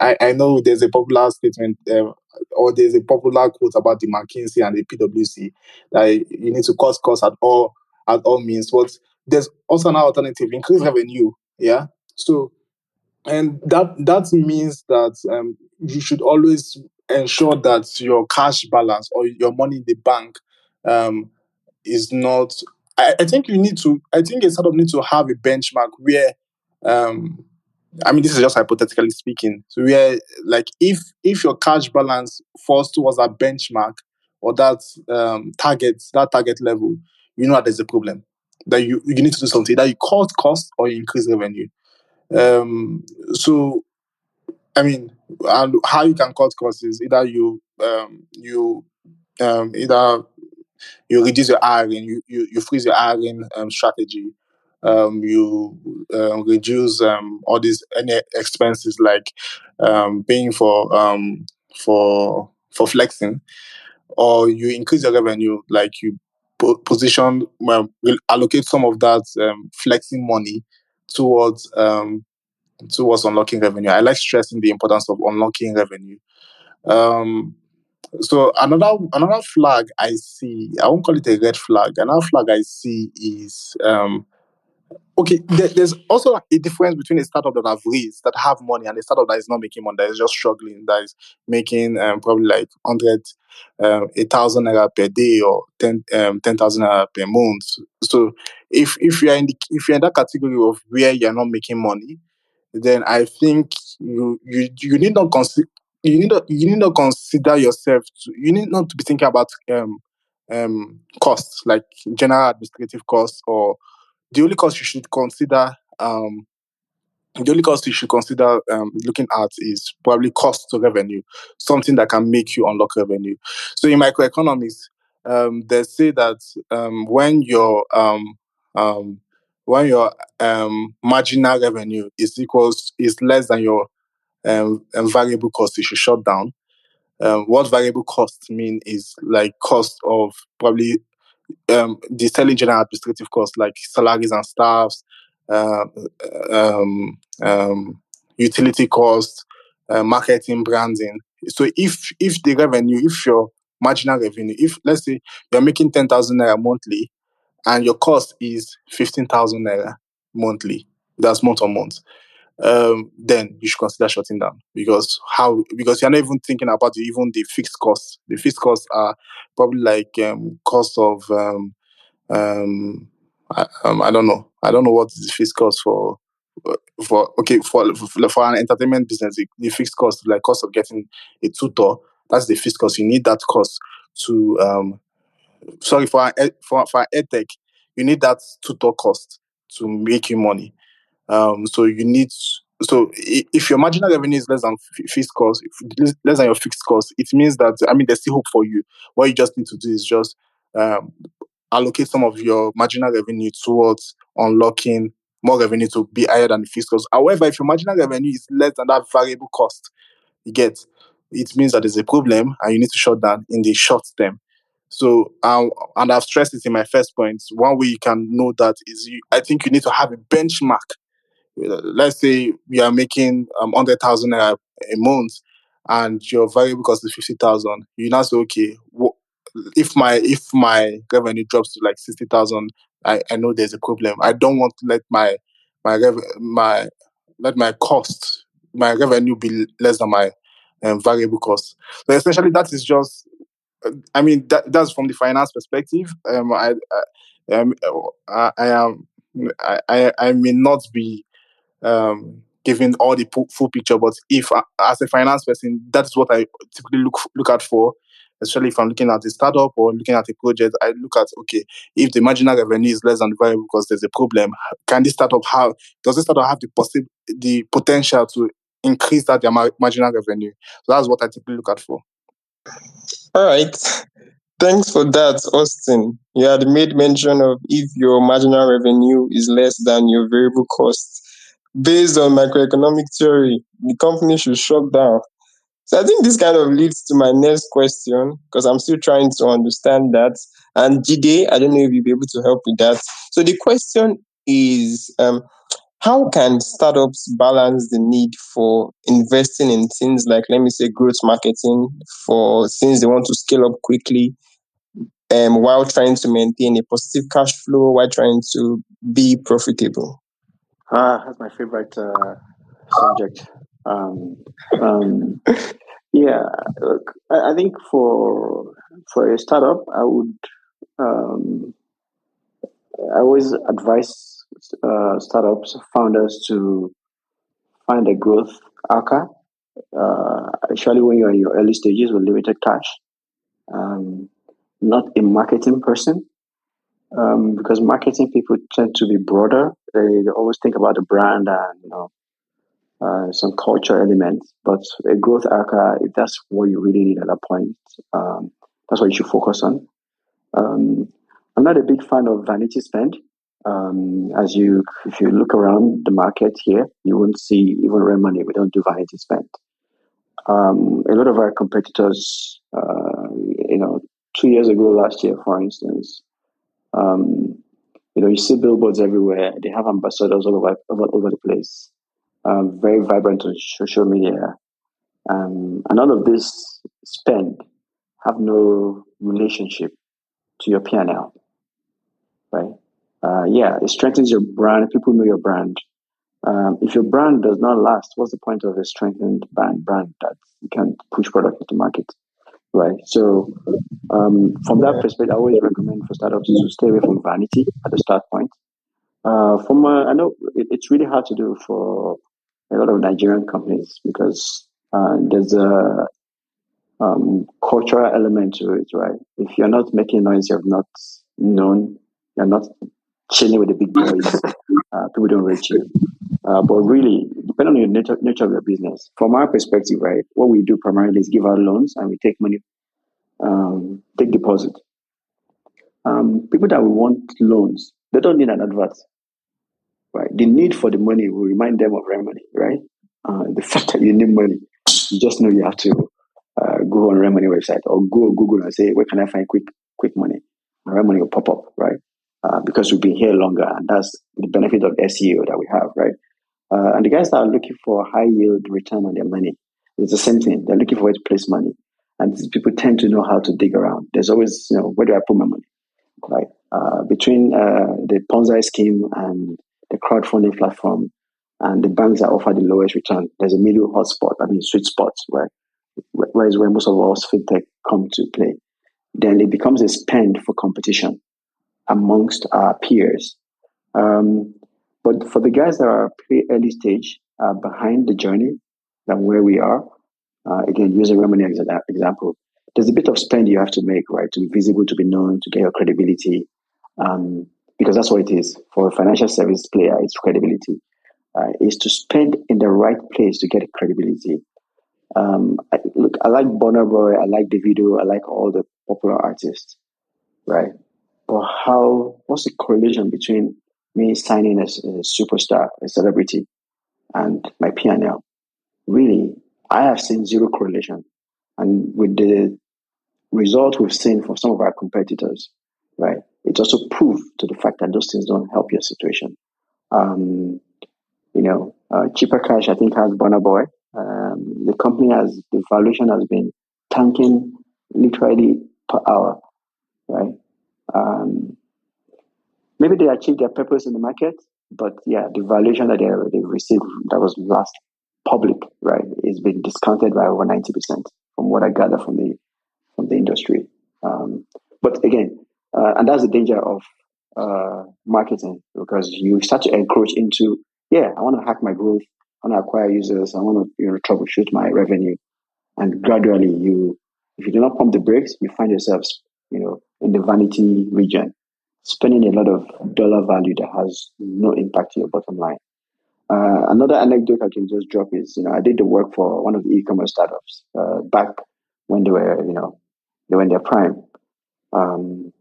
I, I know there's a popular statement uh, or there's a popular quote about the McKinsey and the PwC that you need to cut costs at all at all means. But there's also an alternative: increase revenue. Yeah. So, and that that means that um, you should always ensure that your cash balance or your money in the bank um, is not. I, I think you need to. I think a startup needs to have a benchmark where um, I mean, this is just hypothetically speaking. So where like if if your cash balance falls towards a benchmark or that um, target that target level, you know that there's a problem. That you you need to do something. That you cut cost or you increase revenue. Um, so I mean, and how you can cut costs is either you um, you um, either you reduce your hiring, you, you, you freeze your hiring um, strategy, um, you um, reduce um, all these any expenses like um, paying for um, for for flexing, or you increase your revenue like you po- position well, allocate some of that um, flexing money towards um, towards unlocking revenue. I like stressing the importance of unlocking revenue. Um, so another another flag I see, I won't call it a red flag. Another flag I see is um, okay. There, there's also a difference between a startup that have raised that have money and a startup that is not making money, that is just struggling, that is making um, probably like hundred, um, a thousand naira per day or ten um, ten thousand naira per month. So if if you're in the, if you're in that category of where you're not making money, then I think you you you need not consider you need you need not consider yourself to, you need not to be thinking about um um costs like general administrative costs or the only cost you should consider um the only cost you should consider um, looking at is probably cost to revenue, something that can make you unlock revenue. So in microeconomics, um, they say that um, when your um, um, when your um, marginal revenue is equals is less than your variable cost, you should shut down. What variable costs mean is like cost of probably um, the selling general administrative costs like salaries and staffs, uh, um, um, utility costs, uh, marketing, branding. So if if the revenue, if your marginal revenue, if let's say you're making ten thousand naira monthly, and your cost is fifteen thousand naira monthly, that's month on month, um, then you should consider shutting down because how because you're not even thinking about even the fixed costs. The fixed costs are probably like um, cost of um, um, I, um, I don't know. I don't know what the fixed cost for for okay for for, for an entertainment business. The, the fixed cost like cost of getting a tutor. That's the fixed cost. You need that cost to um sorry for for for edtech. You need that tutor cost to make you money. Um, so you need so if your marginal revenue is less than fixed cost, less than your fixed cost, it means that I mean there's still hope for you. What you just need to do is just um, allocate some of your marginal revenue towards unlocking more revenue to be higher than the fixed cost. However, if your marginal revenue is less than that variable cost, you get it means that there's a problem and you need to shut down in the short term. So, um, and I've stressed it in my first point. One way you can know that is you, I think you need to have a benchmark let's say we are making um, 100,000 a month and your variable cost is 50,000, you now say, okay, if my if my revenue drops to like 60,000, I, I know there's a problem. I don't want to let my my rev- my let my cost my revenue be less than my um, variable cost. So essentially, that is just. I mean, that, that's from the finance perspective. Um, I, I, um, I, I am I, I, I may not be um, giving all the full picture. But if, uh, as a finance person, that's what I typically look look out for, especially if I'm looking at a startup or looking at a project. I look at okay, if the marginal revenue is less than the variable because there's a problem, can this startup have does this startup have the possible the potential to increase that their marginal revenue? So that's what I typically look at for. All right. Thanks for that, Austin. You had made mention of if your marginal revenue is less than your variable cost, based on macroeconomic theory, the company should shut down. So I think this kind of leads to my next question because I'm still trying to understand that. And Jide, I don't know if you'll be able to help with that. So the question is um, how can startups balance the need for investing in things like, let me say, growth marketing for things they want to scale up quickly um, while trying to maintain a positive cash flow, while trying to be profitable? Ah, that's my favorite uh, subject. Um, um, yeah, look, I, I, think for for a startup, I would um, I always advise uh, startups founders to find a growth anchor, uh, especially when you're in your early stages with limited cash. Um, not a marketing person, um, because marketing people tend to be broader. They, they always think about the brand and you know uh, some culture elements. But a growth anchor, if that's what you really need at that point, um, that's what you should focus on. Um, I'm not a big fan of vanity spend. Um, as you, if you look around the market here, you won't see even Renmoney. We don't do vanity spend. Um, a lot of our competitors, uh, you know, two years ago, last year, for instance, um, you know, you see billboards everywhere. They have ambassadors all over, all over the place. Um, very vibrant on social media. Um, and all of this spend have no relationship to your P&L, right? Uh, yeah, it strengthens your brand. People know your brand. Um, if your brand does not last, what's the point of a strengthened brand, brand that you can't push product into market? Right? So um, from that perspective, I always recommend for startups to stay away from vanity at the start point. Uh, from I know it, it's really hard to do for a lot of Nigerian companies because uh, there's a um, cultural element to it, right? If you're not making noise, you're not known, you're not chilling with the big boys, uh, people don't reach you. Uh, but really, depending on your nature, nature of your business, from our perspective, right, what we do primarily is give out loans and we take money, um, take deposit. Um, people that we want loans, they don't need an advert, right? The need for the money will remind them of Renmoney, right? Uh, the fact that you need money, you just know you have to uh, go on Renmoney website or go Google and say, where can I find quick quick money? And Renmoney will pop up, right? Uh, because we've been here longer, and that's the benefit of SEO that we have, right? Uh, and the guys that are looking for high yield return on their money, it's the same thing. They're looking for where to place money. And people tend to know how to dig around. There's always, you know, where do I put my money? Right? Uh, between uh, the Ponzi scheme and the crowdfunding platform and the banks that offer the lowest return. There's a middle hotspot, I mean, sweet spot, where, where is where most of us fintech come to play. Then it becomes a spend for competition amongst our peers. Um, but for the guys that are pretty early stage, uh, behind the journey than where we are, uh, again, using Renmoney as an example, there's a bit of spend you have to make, right, to be visible, to be known, to get your credibility, um, because that's what it is for a financial service player. It's credibility. Uh, is to spend in the right place to get credibility. Um, I, look, I like Burna Boy, I like Davido, I like all the popular artists, right? But how? What's the correlation between me signing as a superstar, a celebrity, and my P&L? Really, I have seen zero correlation. And with the result we've seen from some of our competitors, right, it's also proof to the fact that those things don't help your situation. Um, you know, uh, Chipper Cash, I think, has Burna Boy. Um, the company has, the valuation has been tanking literally per hour, right? Um, maybe they achieved their purpose in the market, but yeah, the valuation that they, they received that was last public, right, is being discounted by over 90% from what I gather from the from the industry. Um, but again, uh, and that's the danger of uh, marketing because you start to encroach into, yeah, I want to hack my growth, I want to acquire users, I want to you know troubleshoot my revenue, and gradually you, if you do not pump the brakes, you find yourself, you know, in the vanity region, spending a lot of dollar value that has no impact to your bottom line. Uh, another anecdote I can just drop is, you know, I did the work for one of the e-commerce startups uh, back when they were, you know, they were in their prime. Um,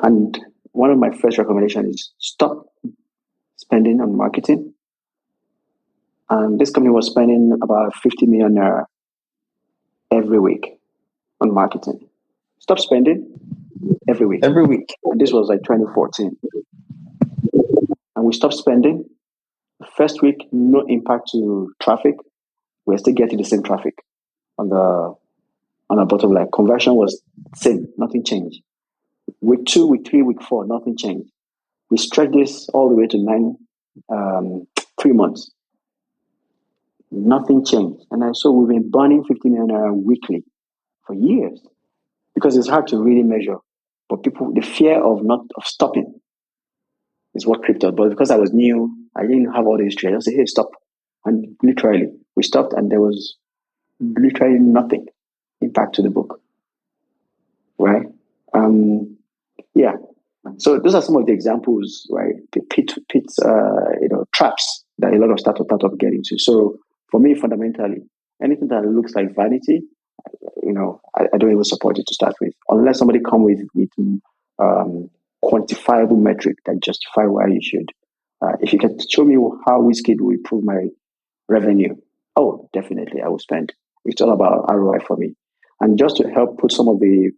and one of my first recommendations is stop spending on marketing. And this company was spending about 50 million every week on marketing. Stop spending every week. Every week. And this was like 2014. And we stopped spending First week, no impact to traffic. We're still getting the same traffic on the on the bottom line. Conversion was same, nothing changed. Week two, week three, week four, nothing changed. We stretched this all the way to nine, um, three months. Nothing changed. And I saw we've been burning 50 million weekly for years because it's hard to really measure. But people, the fear of not of stopping is what up. But because I was new, I didn't have all the history. I just said, hey, stop. And literally, we stopped and there was literally nothing impact to the book. Right? Um, yeah. So those are some of the examples, right? The pit, pit, uh, you know, traps that a lot of startup startup get into. So for me, fundamentally, anything that looks like vanity, you know, I, I don't even support it to start with, unless somebody come with with um, quantifiable metric that justify why you should. Uh, if you can show me how Wizkid will improve my revenue, oh, definitely, I will spend. It's all about ROI for me. And just to help put some of the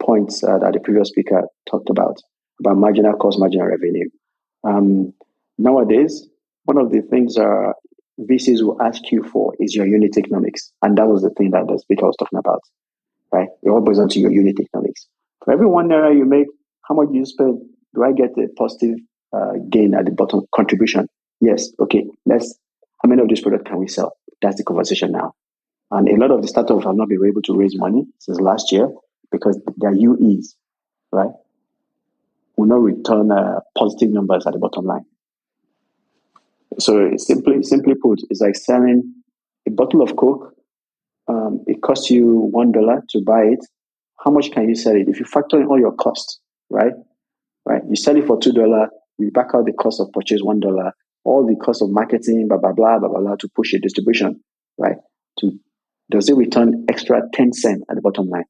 points uh, that the previous speaker talked about, about marginal cost, marginal revenue. Um, nowadays, one of the things uh, VCs will ask you for is your unit economics. And that was the thing that speaker was talking about, right? It all boils down to your unit economics. For every one naira you make, how much do you spend? Do I get a positive uh, gain at the bottom contribution? Yes. Okay. Let's. How many of these products can we sell? That's the conversation now. And a lot of the startups have not been able to raise money since last year because their UEs, right, will not return uh, positive numbers at the bottom line. So simply, simply put, it's like selling a bottle of Coke. Um, it costs you one dollar to buy it. How much can you sell it? If you factor in all your costs, right? Right. You sell it for two dollar. You back out the cost of purchase one dollar, all the cost of marketing, blah blah blah blah blah, to push your distribution, right? To does it return extra ten cent at the bottom line?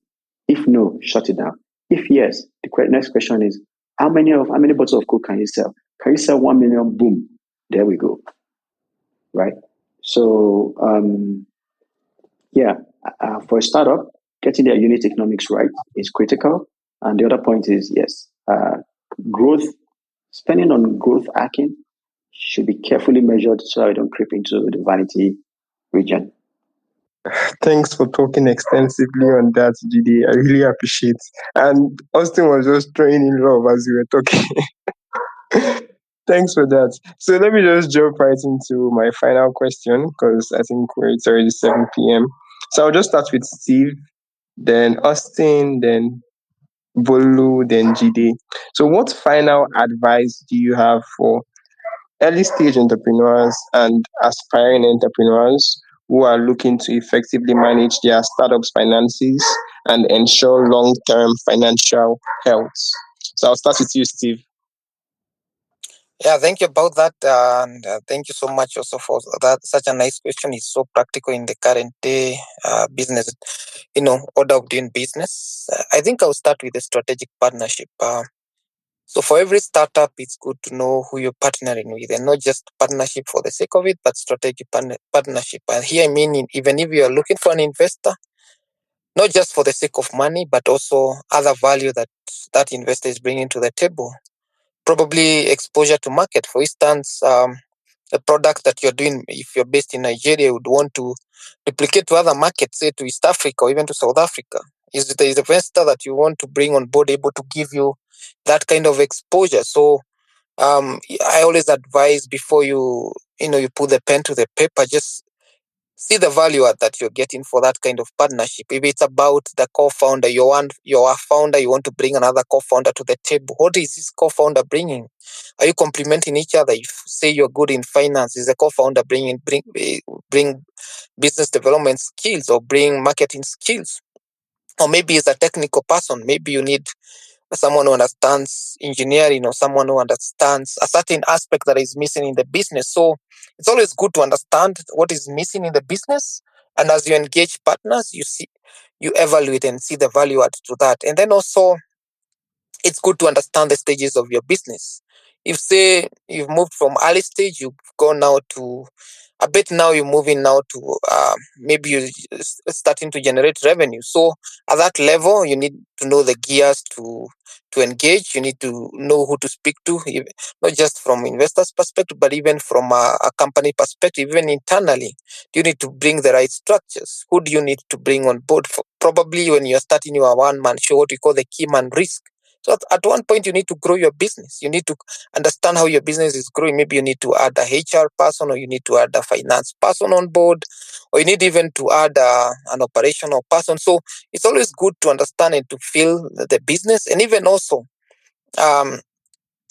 If no, shut it down. If yes, the next question is how many of how many bottles of Coke can you sell? Can you sell one million? Boom, there we go. Right. So um, yeah, uh, for a startup, getting their unit economics right is critical. And the other point is yes, uh, growth, spending on growth hacking should be carefully measured so I don't creep into the vanity region. Thanks for talking extensively on that, Jide. I really appreciate. And Austin was just throwing in love as we were talking. Thanks for that. So let me just jump right into my final question because I think we're, it's already 7 p.m. So I'll just start with Steve, then Austin, then Bolu, then Jide. So, what final advice do you have for early stage entrepreneurs and aspiring entrepreneurs who are looking to effectively manage their startups' finances and ensure long term financial health? So, I'll start with you, Steve. Yeah, thank you about that, uh, and uh, thank you so much also for that. Such a nice question. It's so practical in the current day uh, business, you know, order of doing business. I think I'll start with the strategic partnership. Uh, so for every startup, it's good to know who you're partnering with, and not just partnership for the sake of it, but strategic partnership. And here I mean, even if you are looking for an investor, not just for the sake of money, but also other value that that investor is bringing to the table probably exposure to market. For instance, um, a product that you're doing, if you're based in Nigeria, would want to replicate to other markets, say to East Africa or even to South Africa. Is the investor that you want to bring on board able to give you that kind of exposure? So um, I always advise before you you know you put the pen to the paper, just see the value that you're getting for that kind of partnership. If it's about the co-founder, you want you're a founder, you want to bring another co-founder to the table. What is this co-founder bringing? Are you complementing each other? If say you're good in finance, is the co-founder bringing bring eh, bring business development skills or bring marketing skills? Or maybe it's a technical person. Maybe you need someone who understands engineering or someone who understands a certain aspect that is missing in the business. So it's always good to understand what is missing in the business. And as you engage partners, you see, you evaluate and see the value add to that. And then also, it's good to understand the stages of your business. If say you've moved from early stage, you've gone now to a bit now you're moving now to uh, maybe you're starting to generate revenue. So at that level, you need to know the gears to to engage. You need to know who to speak to, not just from investors' perspective, but even from a, a company perspective, even internally. You need to bring the right structures. Who do you need to bring on board? For, probably when you're starting your one man show, what we call the key man risk. So at, one point, you need to grow your business. You need to understand how your business is growing. Maybe you need to add a HR person, or you need to add a finance person on board, or you need even to add uh, an operational person. So it's always good to understand and to feel the business, and even also. Um,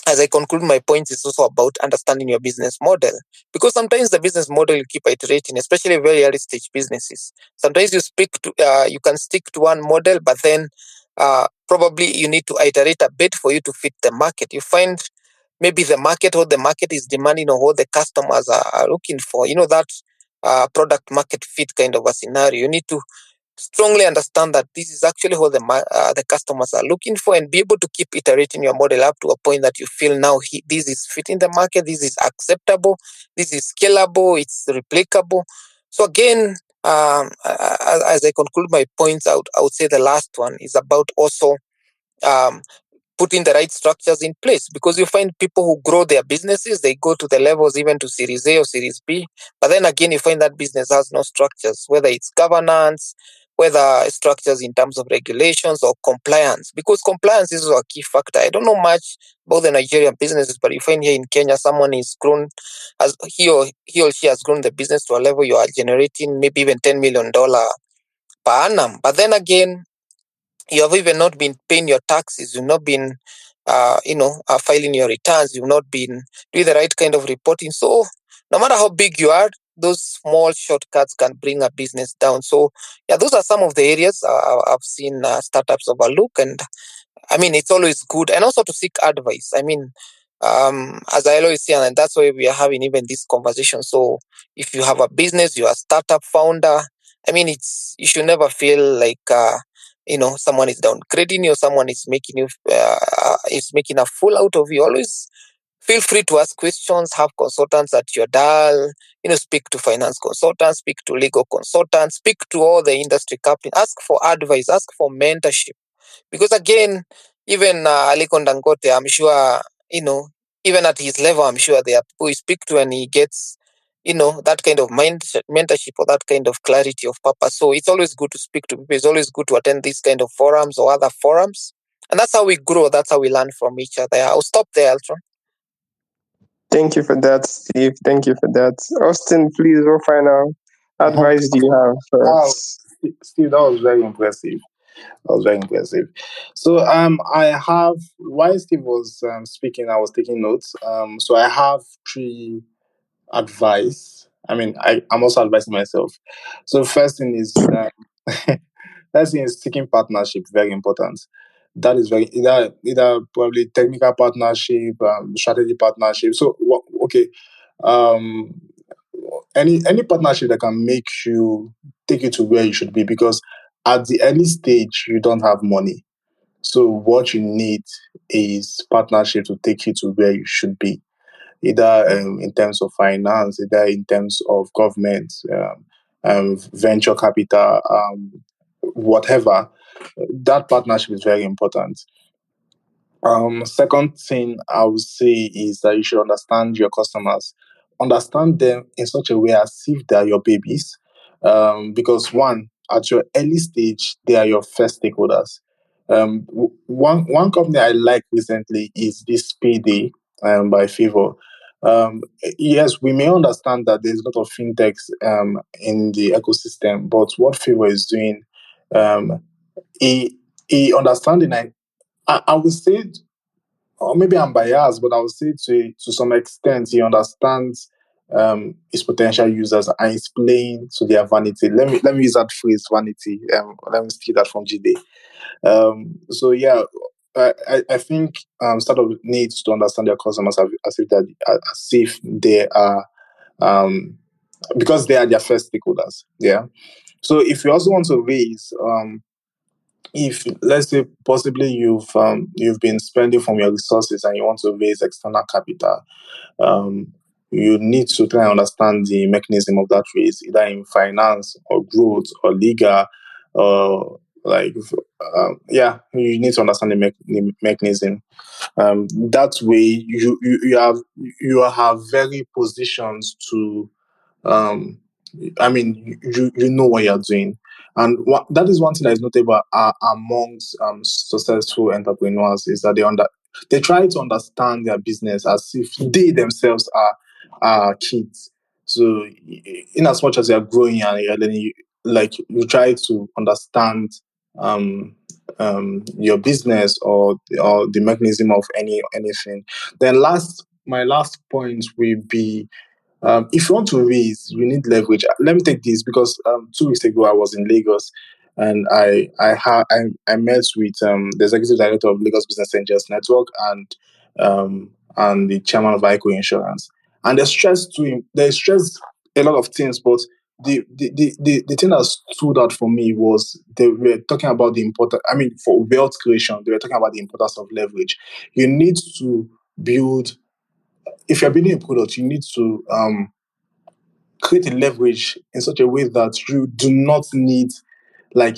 as I conclude my points, it's also about understanding your business model. Because sometimes the business model you keep iterating, especially very early stage businesses. Sometimes you speak to, uh, you can stick to one model, but then uh, probably you need to iterate a bit for you to fit the market. You find maybe the market or the market is demanding or what the customers are, are looking for. You know that uh, product market fit kind of a scenario. You need to strongly understand that this is actually what the uh, the customers are looking for and be able to keep iterating your model up to a point that you feel now he, this is fitting the market this is acceptable this is scalable it's replicable so again um, as i conclude my points out I would say the last one is about also um, putting the right structures in place because you find people who grow their businesses they go to the levels even to series a or series b but then again you find that business has no structures whether it's governance whether structures in terms of regulations or compliance, because compliance is a key factor. I don't know much about the Nigerian businesses, but if you find here in Kenya, someone is grown, as he or he or she has grown the business to a level you are generating maybe even ten million dollar per annum. But then again, you have even not been paying your taxes. You've not been, uh, you know, uh, filing your returns. You've not been doing the right kind of reporting. So no matter how big you are, those small shortcuts can bring a business down. So, yeah, those are some of the areas uh, I've seen uh, startups overlook. And I mean, it's always good. And also to seek advice. I mean, um, as I always say, and that's why we are having even this conversation. So, if you have a business, you're a startup founder, I mean, it's you should never feel like uh, you know someone is downgrading you, someone is making you uh, is making a fool out of you. Always feel free to ask questions have consultants at your dial you know speak to finance consultants speak to legal consultants speak to all the industry captains ask for advice ask for mentorship. Because again even uh, Aliko Dangote I'm sure you know even at his level I'm sure there are people you speak to and he gets you know that kind of mind mentorship or that kind of clarity of purpose. So it's always good to speak to people. It's always good to attend these kind of forums or other forums. And that's how we grow. That's how we learn from each other. I'll stop there Altron. Thank you for that, Steve. Thank you for that. Austin, please, what final advice do you have for Wow. Steve, that was very impressive. That was very impressive. So um, I have while Steve was um, speaking, I was taking notes. Um, so I have three advice. I mean, I, I'm also advising myself. So first thing is um, first thing is seeking partnership. Very important. That is very either either probably technical partnership, um, strategy partnership. So okay, um, any any partnership that can make you take you to where you should be because at the early stage you don't have money so what you need is partnership to take you to where you should be either um, in terms of finance either in terms of government um, um, venture capital um, whatever that partnership is very important um, second thing I would say is that you should understand your customers. Understand them in such a way as if they are your babies. Um, because one, at your early stage, they are your first stakeholders. Um, one one company I like recently is this Payday um, by Favor. Um, yes, we may understand that there's a lot of fintechs um, in the ecosystem, but what Favor is doing, um, he he understanding I, I, would say or maybe I'm biased, but I would say to to some extent he understands um, his potential users and he's playing to their vanity. Let me let me use that phrase vanity. Um, let me steal that from Jide. Um, so yeah, I, I, think um, startup needs to understand their customers as, as if that as if they are um, because they are their first stakeholders. Yeah. So if you also want to raise um, if let's say possibly you've um, you've been spending from your resources and you want to raise external capital, um, you need to try and understand the mechanism of that raise, either in finance or growth or legal or like uh, yeah, you need to understand the, me- the mechanism. Um, that way, you, you you have you have very positions to um, I mean, you you know what you're doing, and what, that is one thing that is notable uh, amongst um, successful entrepreneurs is that they under they try to understand their business as if they themselves are are kids. So, in as much as you're growing and you're learning, like you try to understand um, um, your business or or the mechanism of any anything. Then last, my last point will be um, if you want to raise, you need leverage. Let me take this because um, two weeks ago I was in Lagos and I I ha- I, I met with um, the executive director of Lagos Business Angels Network and um, and the chairman of AIICO Insurance. And they stressed to him, they stressed a lot of things, but the, the, the, the, the thing that stood out for me was they were talking about the importance, I mean, for wealth creation, they were talking about the importance of leverage. You need to build if you're building a product, you need to um, create a leverage in such a way that you do not need, like,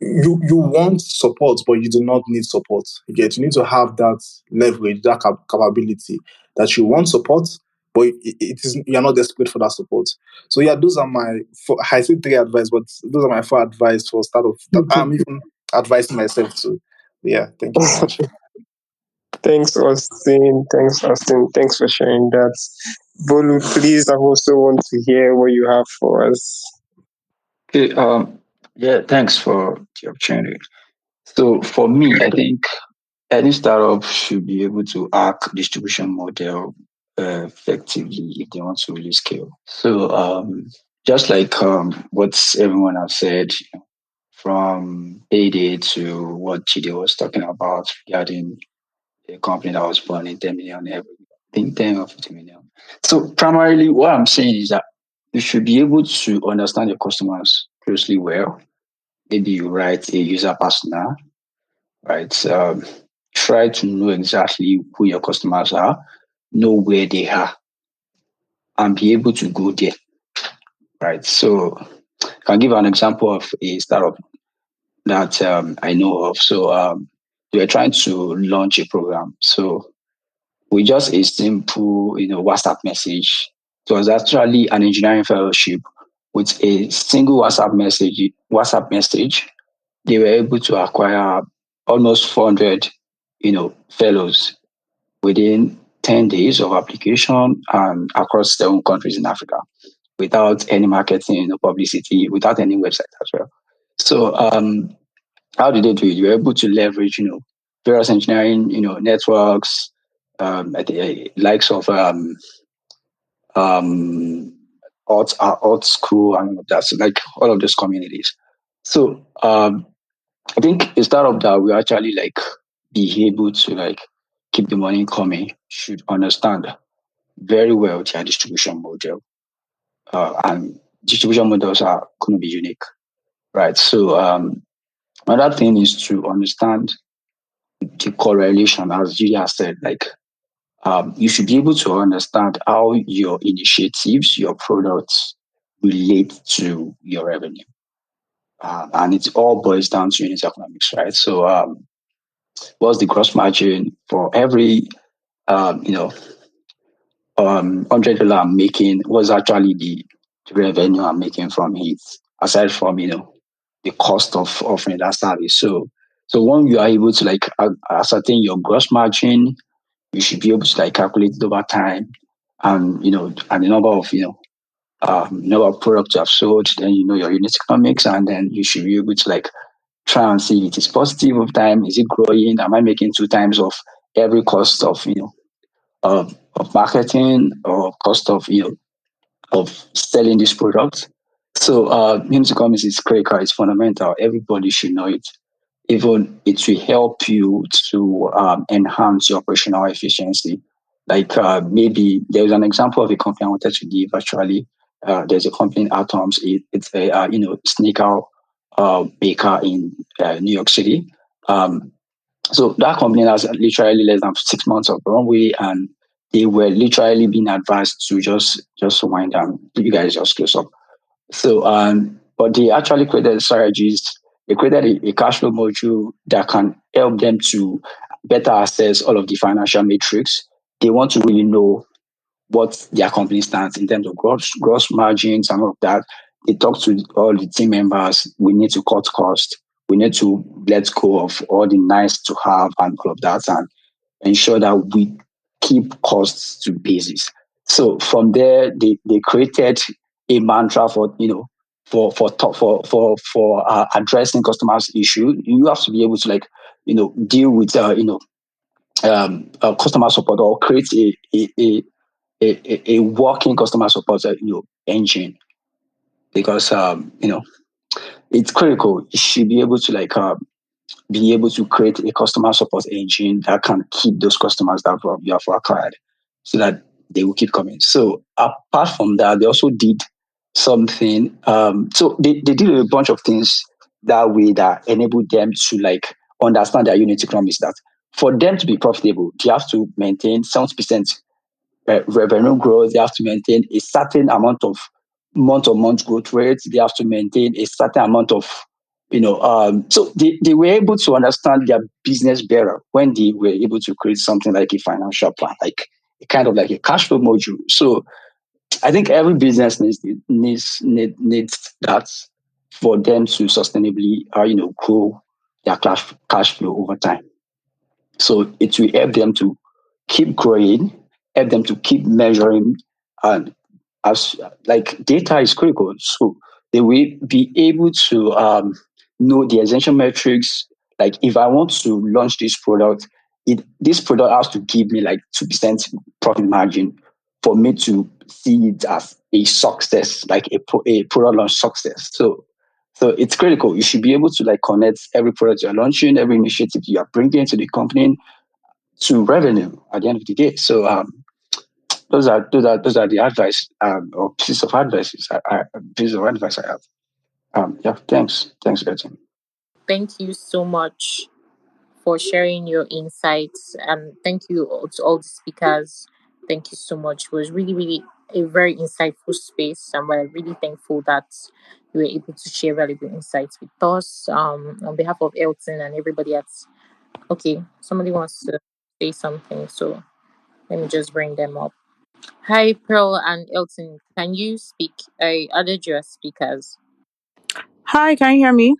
you you want support, but you do not need support. You get you need to have that leverage, that cap- capability that you want support, but it, it is you're not desperate for that support. So yeah, those are my four, I say three advice, but those are my four advice for startup. That I'm even advising myself to. Yeah, thank you so much. Thanks, Austin. Thanks, Austin. Thanks for sharing that. Bolu, please, I also want to hear what you have for us. Okay, um, yeah, thanks for the opportunity. So for me, I think any startup should be able to hack distribution model uh, effectively if they want to really scale. So um, just like um, what everyone has said, from payday to what Jide was talking about regarding a company that was born in 10 million every think 10 or 50 million. So primarily what I'm saying is that you should be able to understand your customers closely well. Maybe you write a user persona, right? Um, try to know exactly who your customers are, know where they are, and be able to go there, right? So I can give an example of a startup that um, I know of. So um, we are trying to launch a program. So we just a simple, you know, WhatsApp message. It was actually an engineering fellowship with a single WhatsApp message. WhatsApp message, they were able to acquire almost 400, you know, fellows within 10 days of application and across seven countries in Africa without any marketing or publicity, without any website as well. So um, how did they do it? You were able to leverage, you know, various engineering, you know, networks, um, at the likes of um, um, art, art school and all of that. Like all of those communities. So um, I think a startup that we actually like be able to like keep the money coming should understand very well their distribution model. Uh, and distribution models are going to be unique, right? So um, another thing is to understand the correlation, as Julia said, like um, you should be able to understand how your initiatives, your products relate to your revenue. Uh, and it all boils down to unit economics, right? So, um, what's the gross margin for every, um, you know, um, hundred dollar I'm making? What's actually the revenue I'm making from it, aside from you know the cost of offering that service? So, so when you are able to like ascertain your gross margin, you should be able to like calculate it over time, and you know, and the number of you know um, know what product you have sold, then you know your unit economics, and then you should be able to like try and see if it is positive of time. Is it growing? Am I making two times of every cost of you know of, of marketing or cost of you know of selling this product? So uh, unit economics is critical. It's fundamental. Everybody should know it. Even it will help you to um, enhance your operational efficiency. Like uh, maybe there's an example of a company I wanted to give actually uh, there's a company in Atoms. It, it's a uh, you know sneaker uh, baker in uh, New York City. Um, so that company has literally less than six months of runway, and they were literally being advised to just just wind down. You guys just close up. So, um, but they actually created strategies. They created a, a cash flow module that can help them to better assess all of the financial metrics. They want to really know what their company stands in terms of gross gross margins and all of that. They talk to all the team members. We need to cut costs. We need to let go of all the nice to have and all of that and ensure that we keep costs to basis. So from there, they, they created a mantra for you know for for for for for uh, addressing customers' issue. You have to be able to like you know deal with uh, you know um, uh, customer support or create a, a, a a, a, working customer support uh, you know, engine because um, you know it's critical. You should be able to like uh, be able to create a customer support engine that can keep those customers that you have acquired, so that they will keep coming. So apart from that, they also did something. Um, so they, they did a bunch of things that way that enabled them to like understand their unit economics. That for them to be profitable, they have to maintain seventy percent revenue growth, they have to maintain a certain amount of month on month growth rates. They have to maintain a certain amount of, you know, um, so they, they were able to understand their business better when they were able to create something like a financial plan, like kind of like a cash flow module. So I think every business needs needs needs, needs that for them to sustainably, uh, you know, grow their cash cash flow over time. So it will help them to keep growing help them to keep measuring and as like data is critical. So they will be able to um, know the essential metrics. Like if I want to launch this product, it this product has to give me like two percent profit margin for me to see it as a success, like a, a product launch success. So so it's critical. You should be able to like connect every product you're launching, every initiative you are bringing to the company to revenue at the end of the day. So um, those are those are those are the advice um, or pieces of advice I, I, pieces of advice I have. Um, yeah, thanks, thanks, Edson. Thank you so much for sharing your insights, and thank you to all the speakers. Thank you so much. It was really, really a very insightful space, and we're really thankful that you were able to share valuable insights with us. Um, on behalf of Elton and everybody else. Okay, somebody wants to say something, so let me just bring them up. Hi, Pearl and Elton. Can you speak? I added you as speakers. Hi, can you hear me?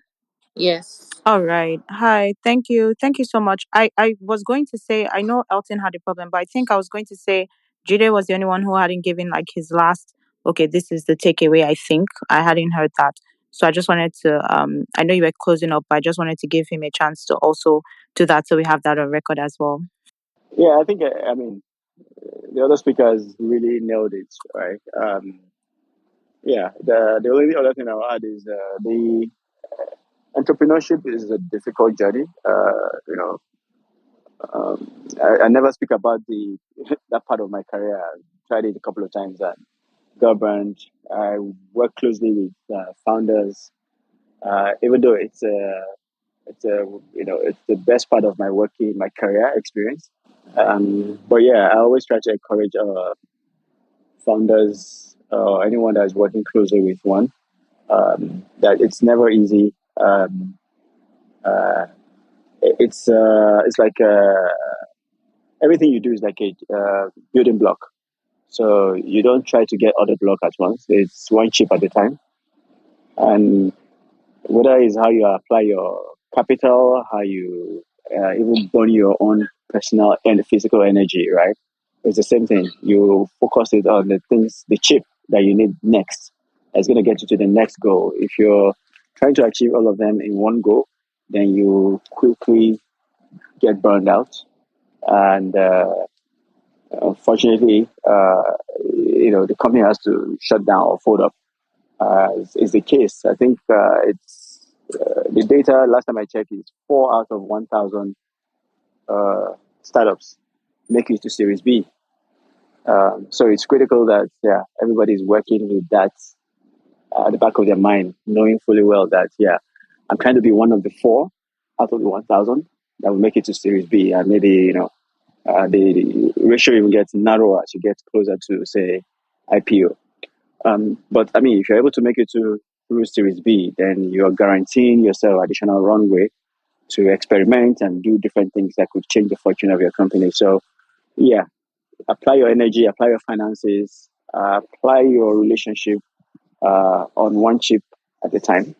Yes. All right. Hi. Thank you. Thank you so much. I, I was going to say, I know Elton had a problem, but I think I was going to say Jide was the only one who hadn't given like his last, okay, this is the takeaway, I think. I hadn't heard that. So I just wanted to, um, I know you were closing up, but I just wanted to give him a chance to also do that so we have that on record as well. Yeah, I think, uh, I mean, the other speakers really nailed it, right? Um, yeah, the, the only other thing I'll add is uh, the entrepreneurship is a difficult journey. Uh, you know, um, I, I, never speak about the that part of my career. I tried it a couple of times at Government. I work closely with uh, founders, uh, even though it's a it's a you know it's the best part of my working my career experience. Um, but yeah, I always try to encourage uh, founders or anyone that's working closely with one um, that it's never easy. Um, uh, it's uh, it's like uh, everything you do is like a uh, building block. So you don't try to get other block at once. It's one chip at a time, and whether is how you apply your capital, how you uh, even burn your own personal and physical energy, right? It's the same thing. You focus it on the things, the chip that you need next. That's going to get you to the next goal. If you're trying to achieve all of them in one go, then you quickly get burned out. And uh, unfortunately, uh, you know, the company has to shut down or fold up. Uh, is, the case. I think uh, it's uh, the data last time I checked is four out of 1,000 uh, startups make it to Series B. Um, so it's critical that yeah everybody is working with that at the back of their mind, knowing fully well that yeah I'm trying to be one of the four out of the 1,000 that will make it to Series B, and maybe you know uh, the, the, ratio even gets narrower as you get closer to say IPO. Um, but I mean, if you're able to make it to through Series B, then you're guaranteeing yourself additional runway to experiment and do different things that could change the fortune of your company. So, yeah, apply your energy, apply your finances, uh, apply your relationship uh, on one chip at a time,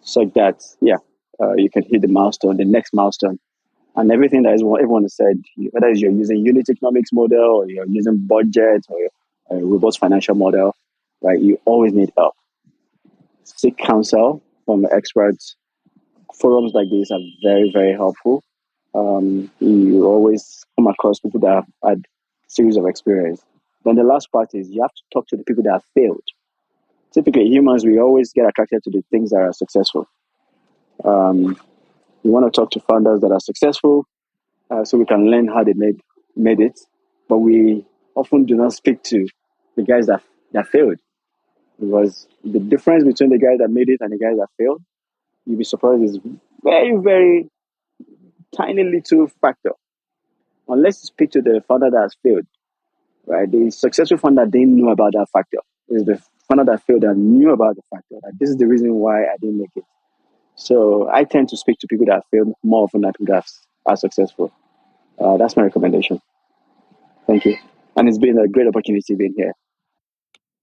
so that yeah, uh, you can hit the milestone, the next milestone, and everything that is what everyone has said. Whether you're using unit economics model or you're using budget or a robust financial model, right? You always need help. Seek counsel from experts. Forums like these are very, very helpful. Um, you always come across people that have had series of experience. Then the last part is you have to talk to the people that have failed. Typically, humans we always get attracted to the things that are successful. Um, we want to talk to founders that are successful, uh, so we can learn how they made made it. But we often do not speak to the guys that that failed, because the difference between the guys that made it and the guys that failed, you'll be surprised is very very tiny little factor. Unless you speak to the founder that has failed, right? The successful founder didn't know about that factor. It's the founder that failed that knew about the fact That this is the reason why I didn't make it. So I tend to speak to people that fail more often than people that are successful. Uh, that's my recommendation. Thank you. And it's been a great opportunity being here.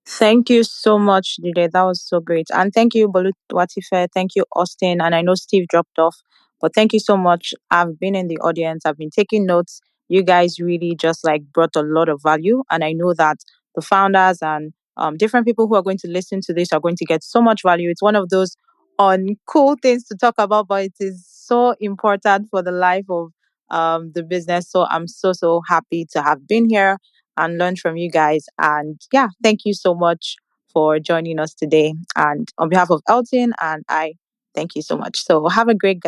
Thank you so much, Jide. That was so great. And thank you, Bolu Watife. Thank you, Austin. And I know Steve dropped off, but thank you so much. I've been in the audience, I've been taking notes. You guys really just like brought a lot of value. And I know that the founders and um, different people who are going to listen to this are going to get so much value. It's one of those on cool things to talk about, but it is so important for the life of um, the business. So I'm so, so happy to have been here and learned from you guys. And yeah, thank you so much for joining us today. And on behalf of Elton and I, thank you so much. So have a great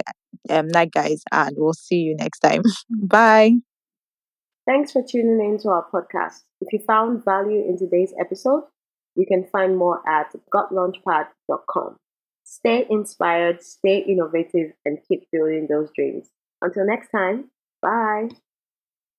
um, night, guys, and we'll see you next time. Bye. Thanks for tuning in to our podcast. If you found value in today's episode, you can find more at gotlaunchpad.com. Stay inspired, stay innovative, and keep building those dreams. Until next time, bye.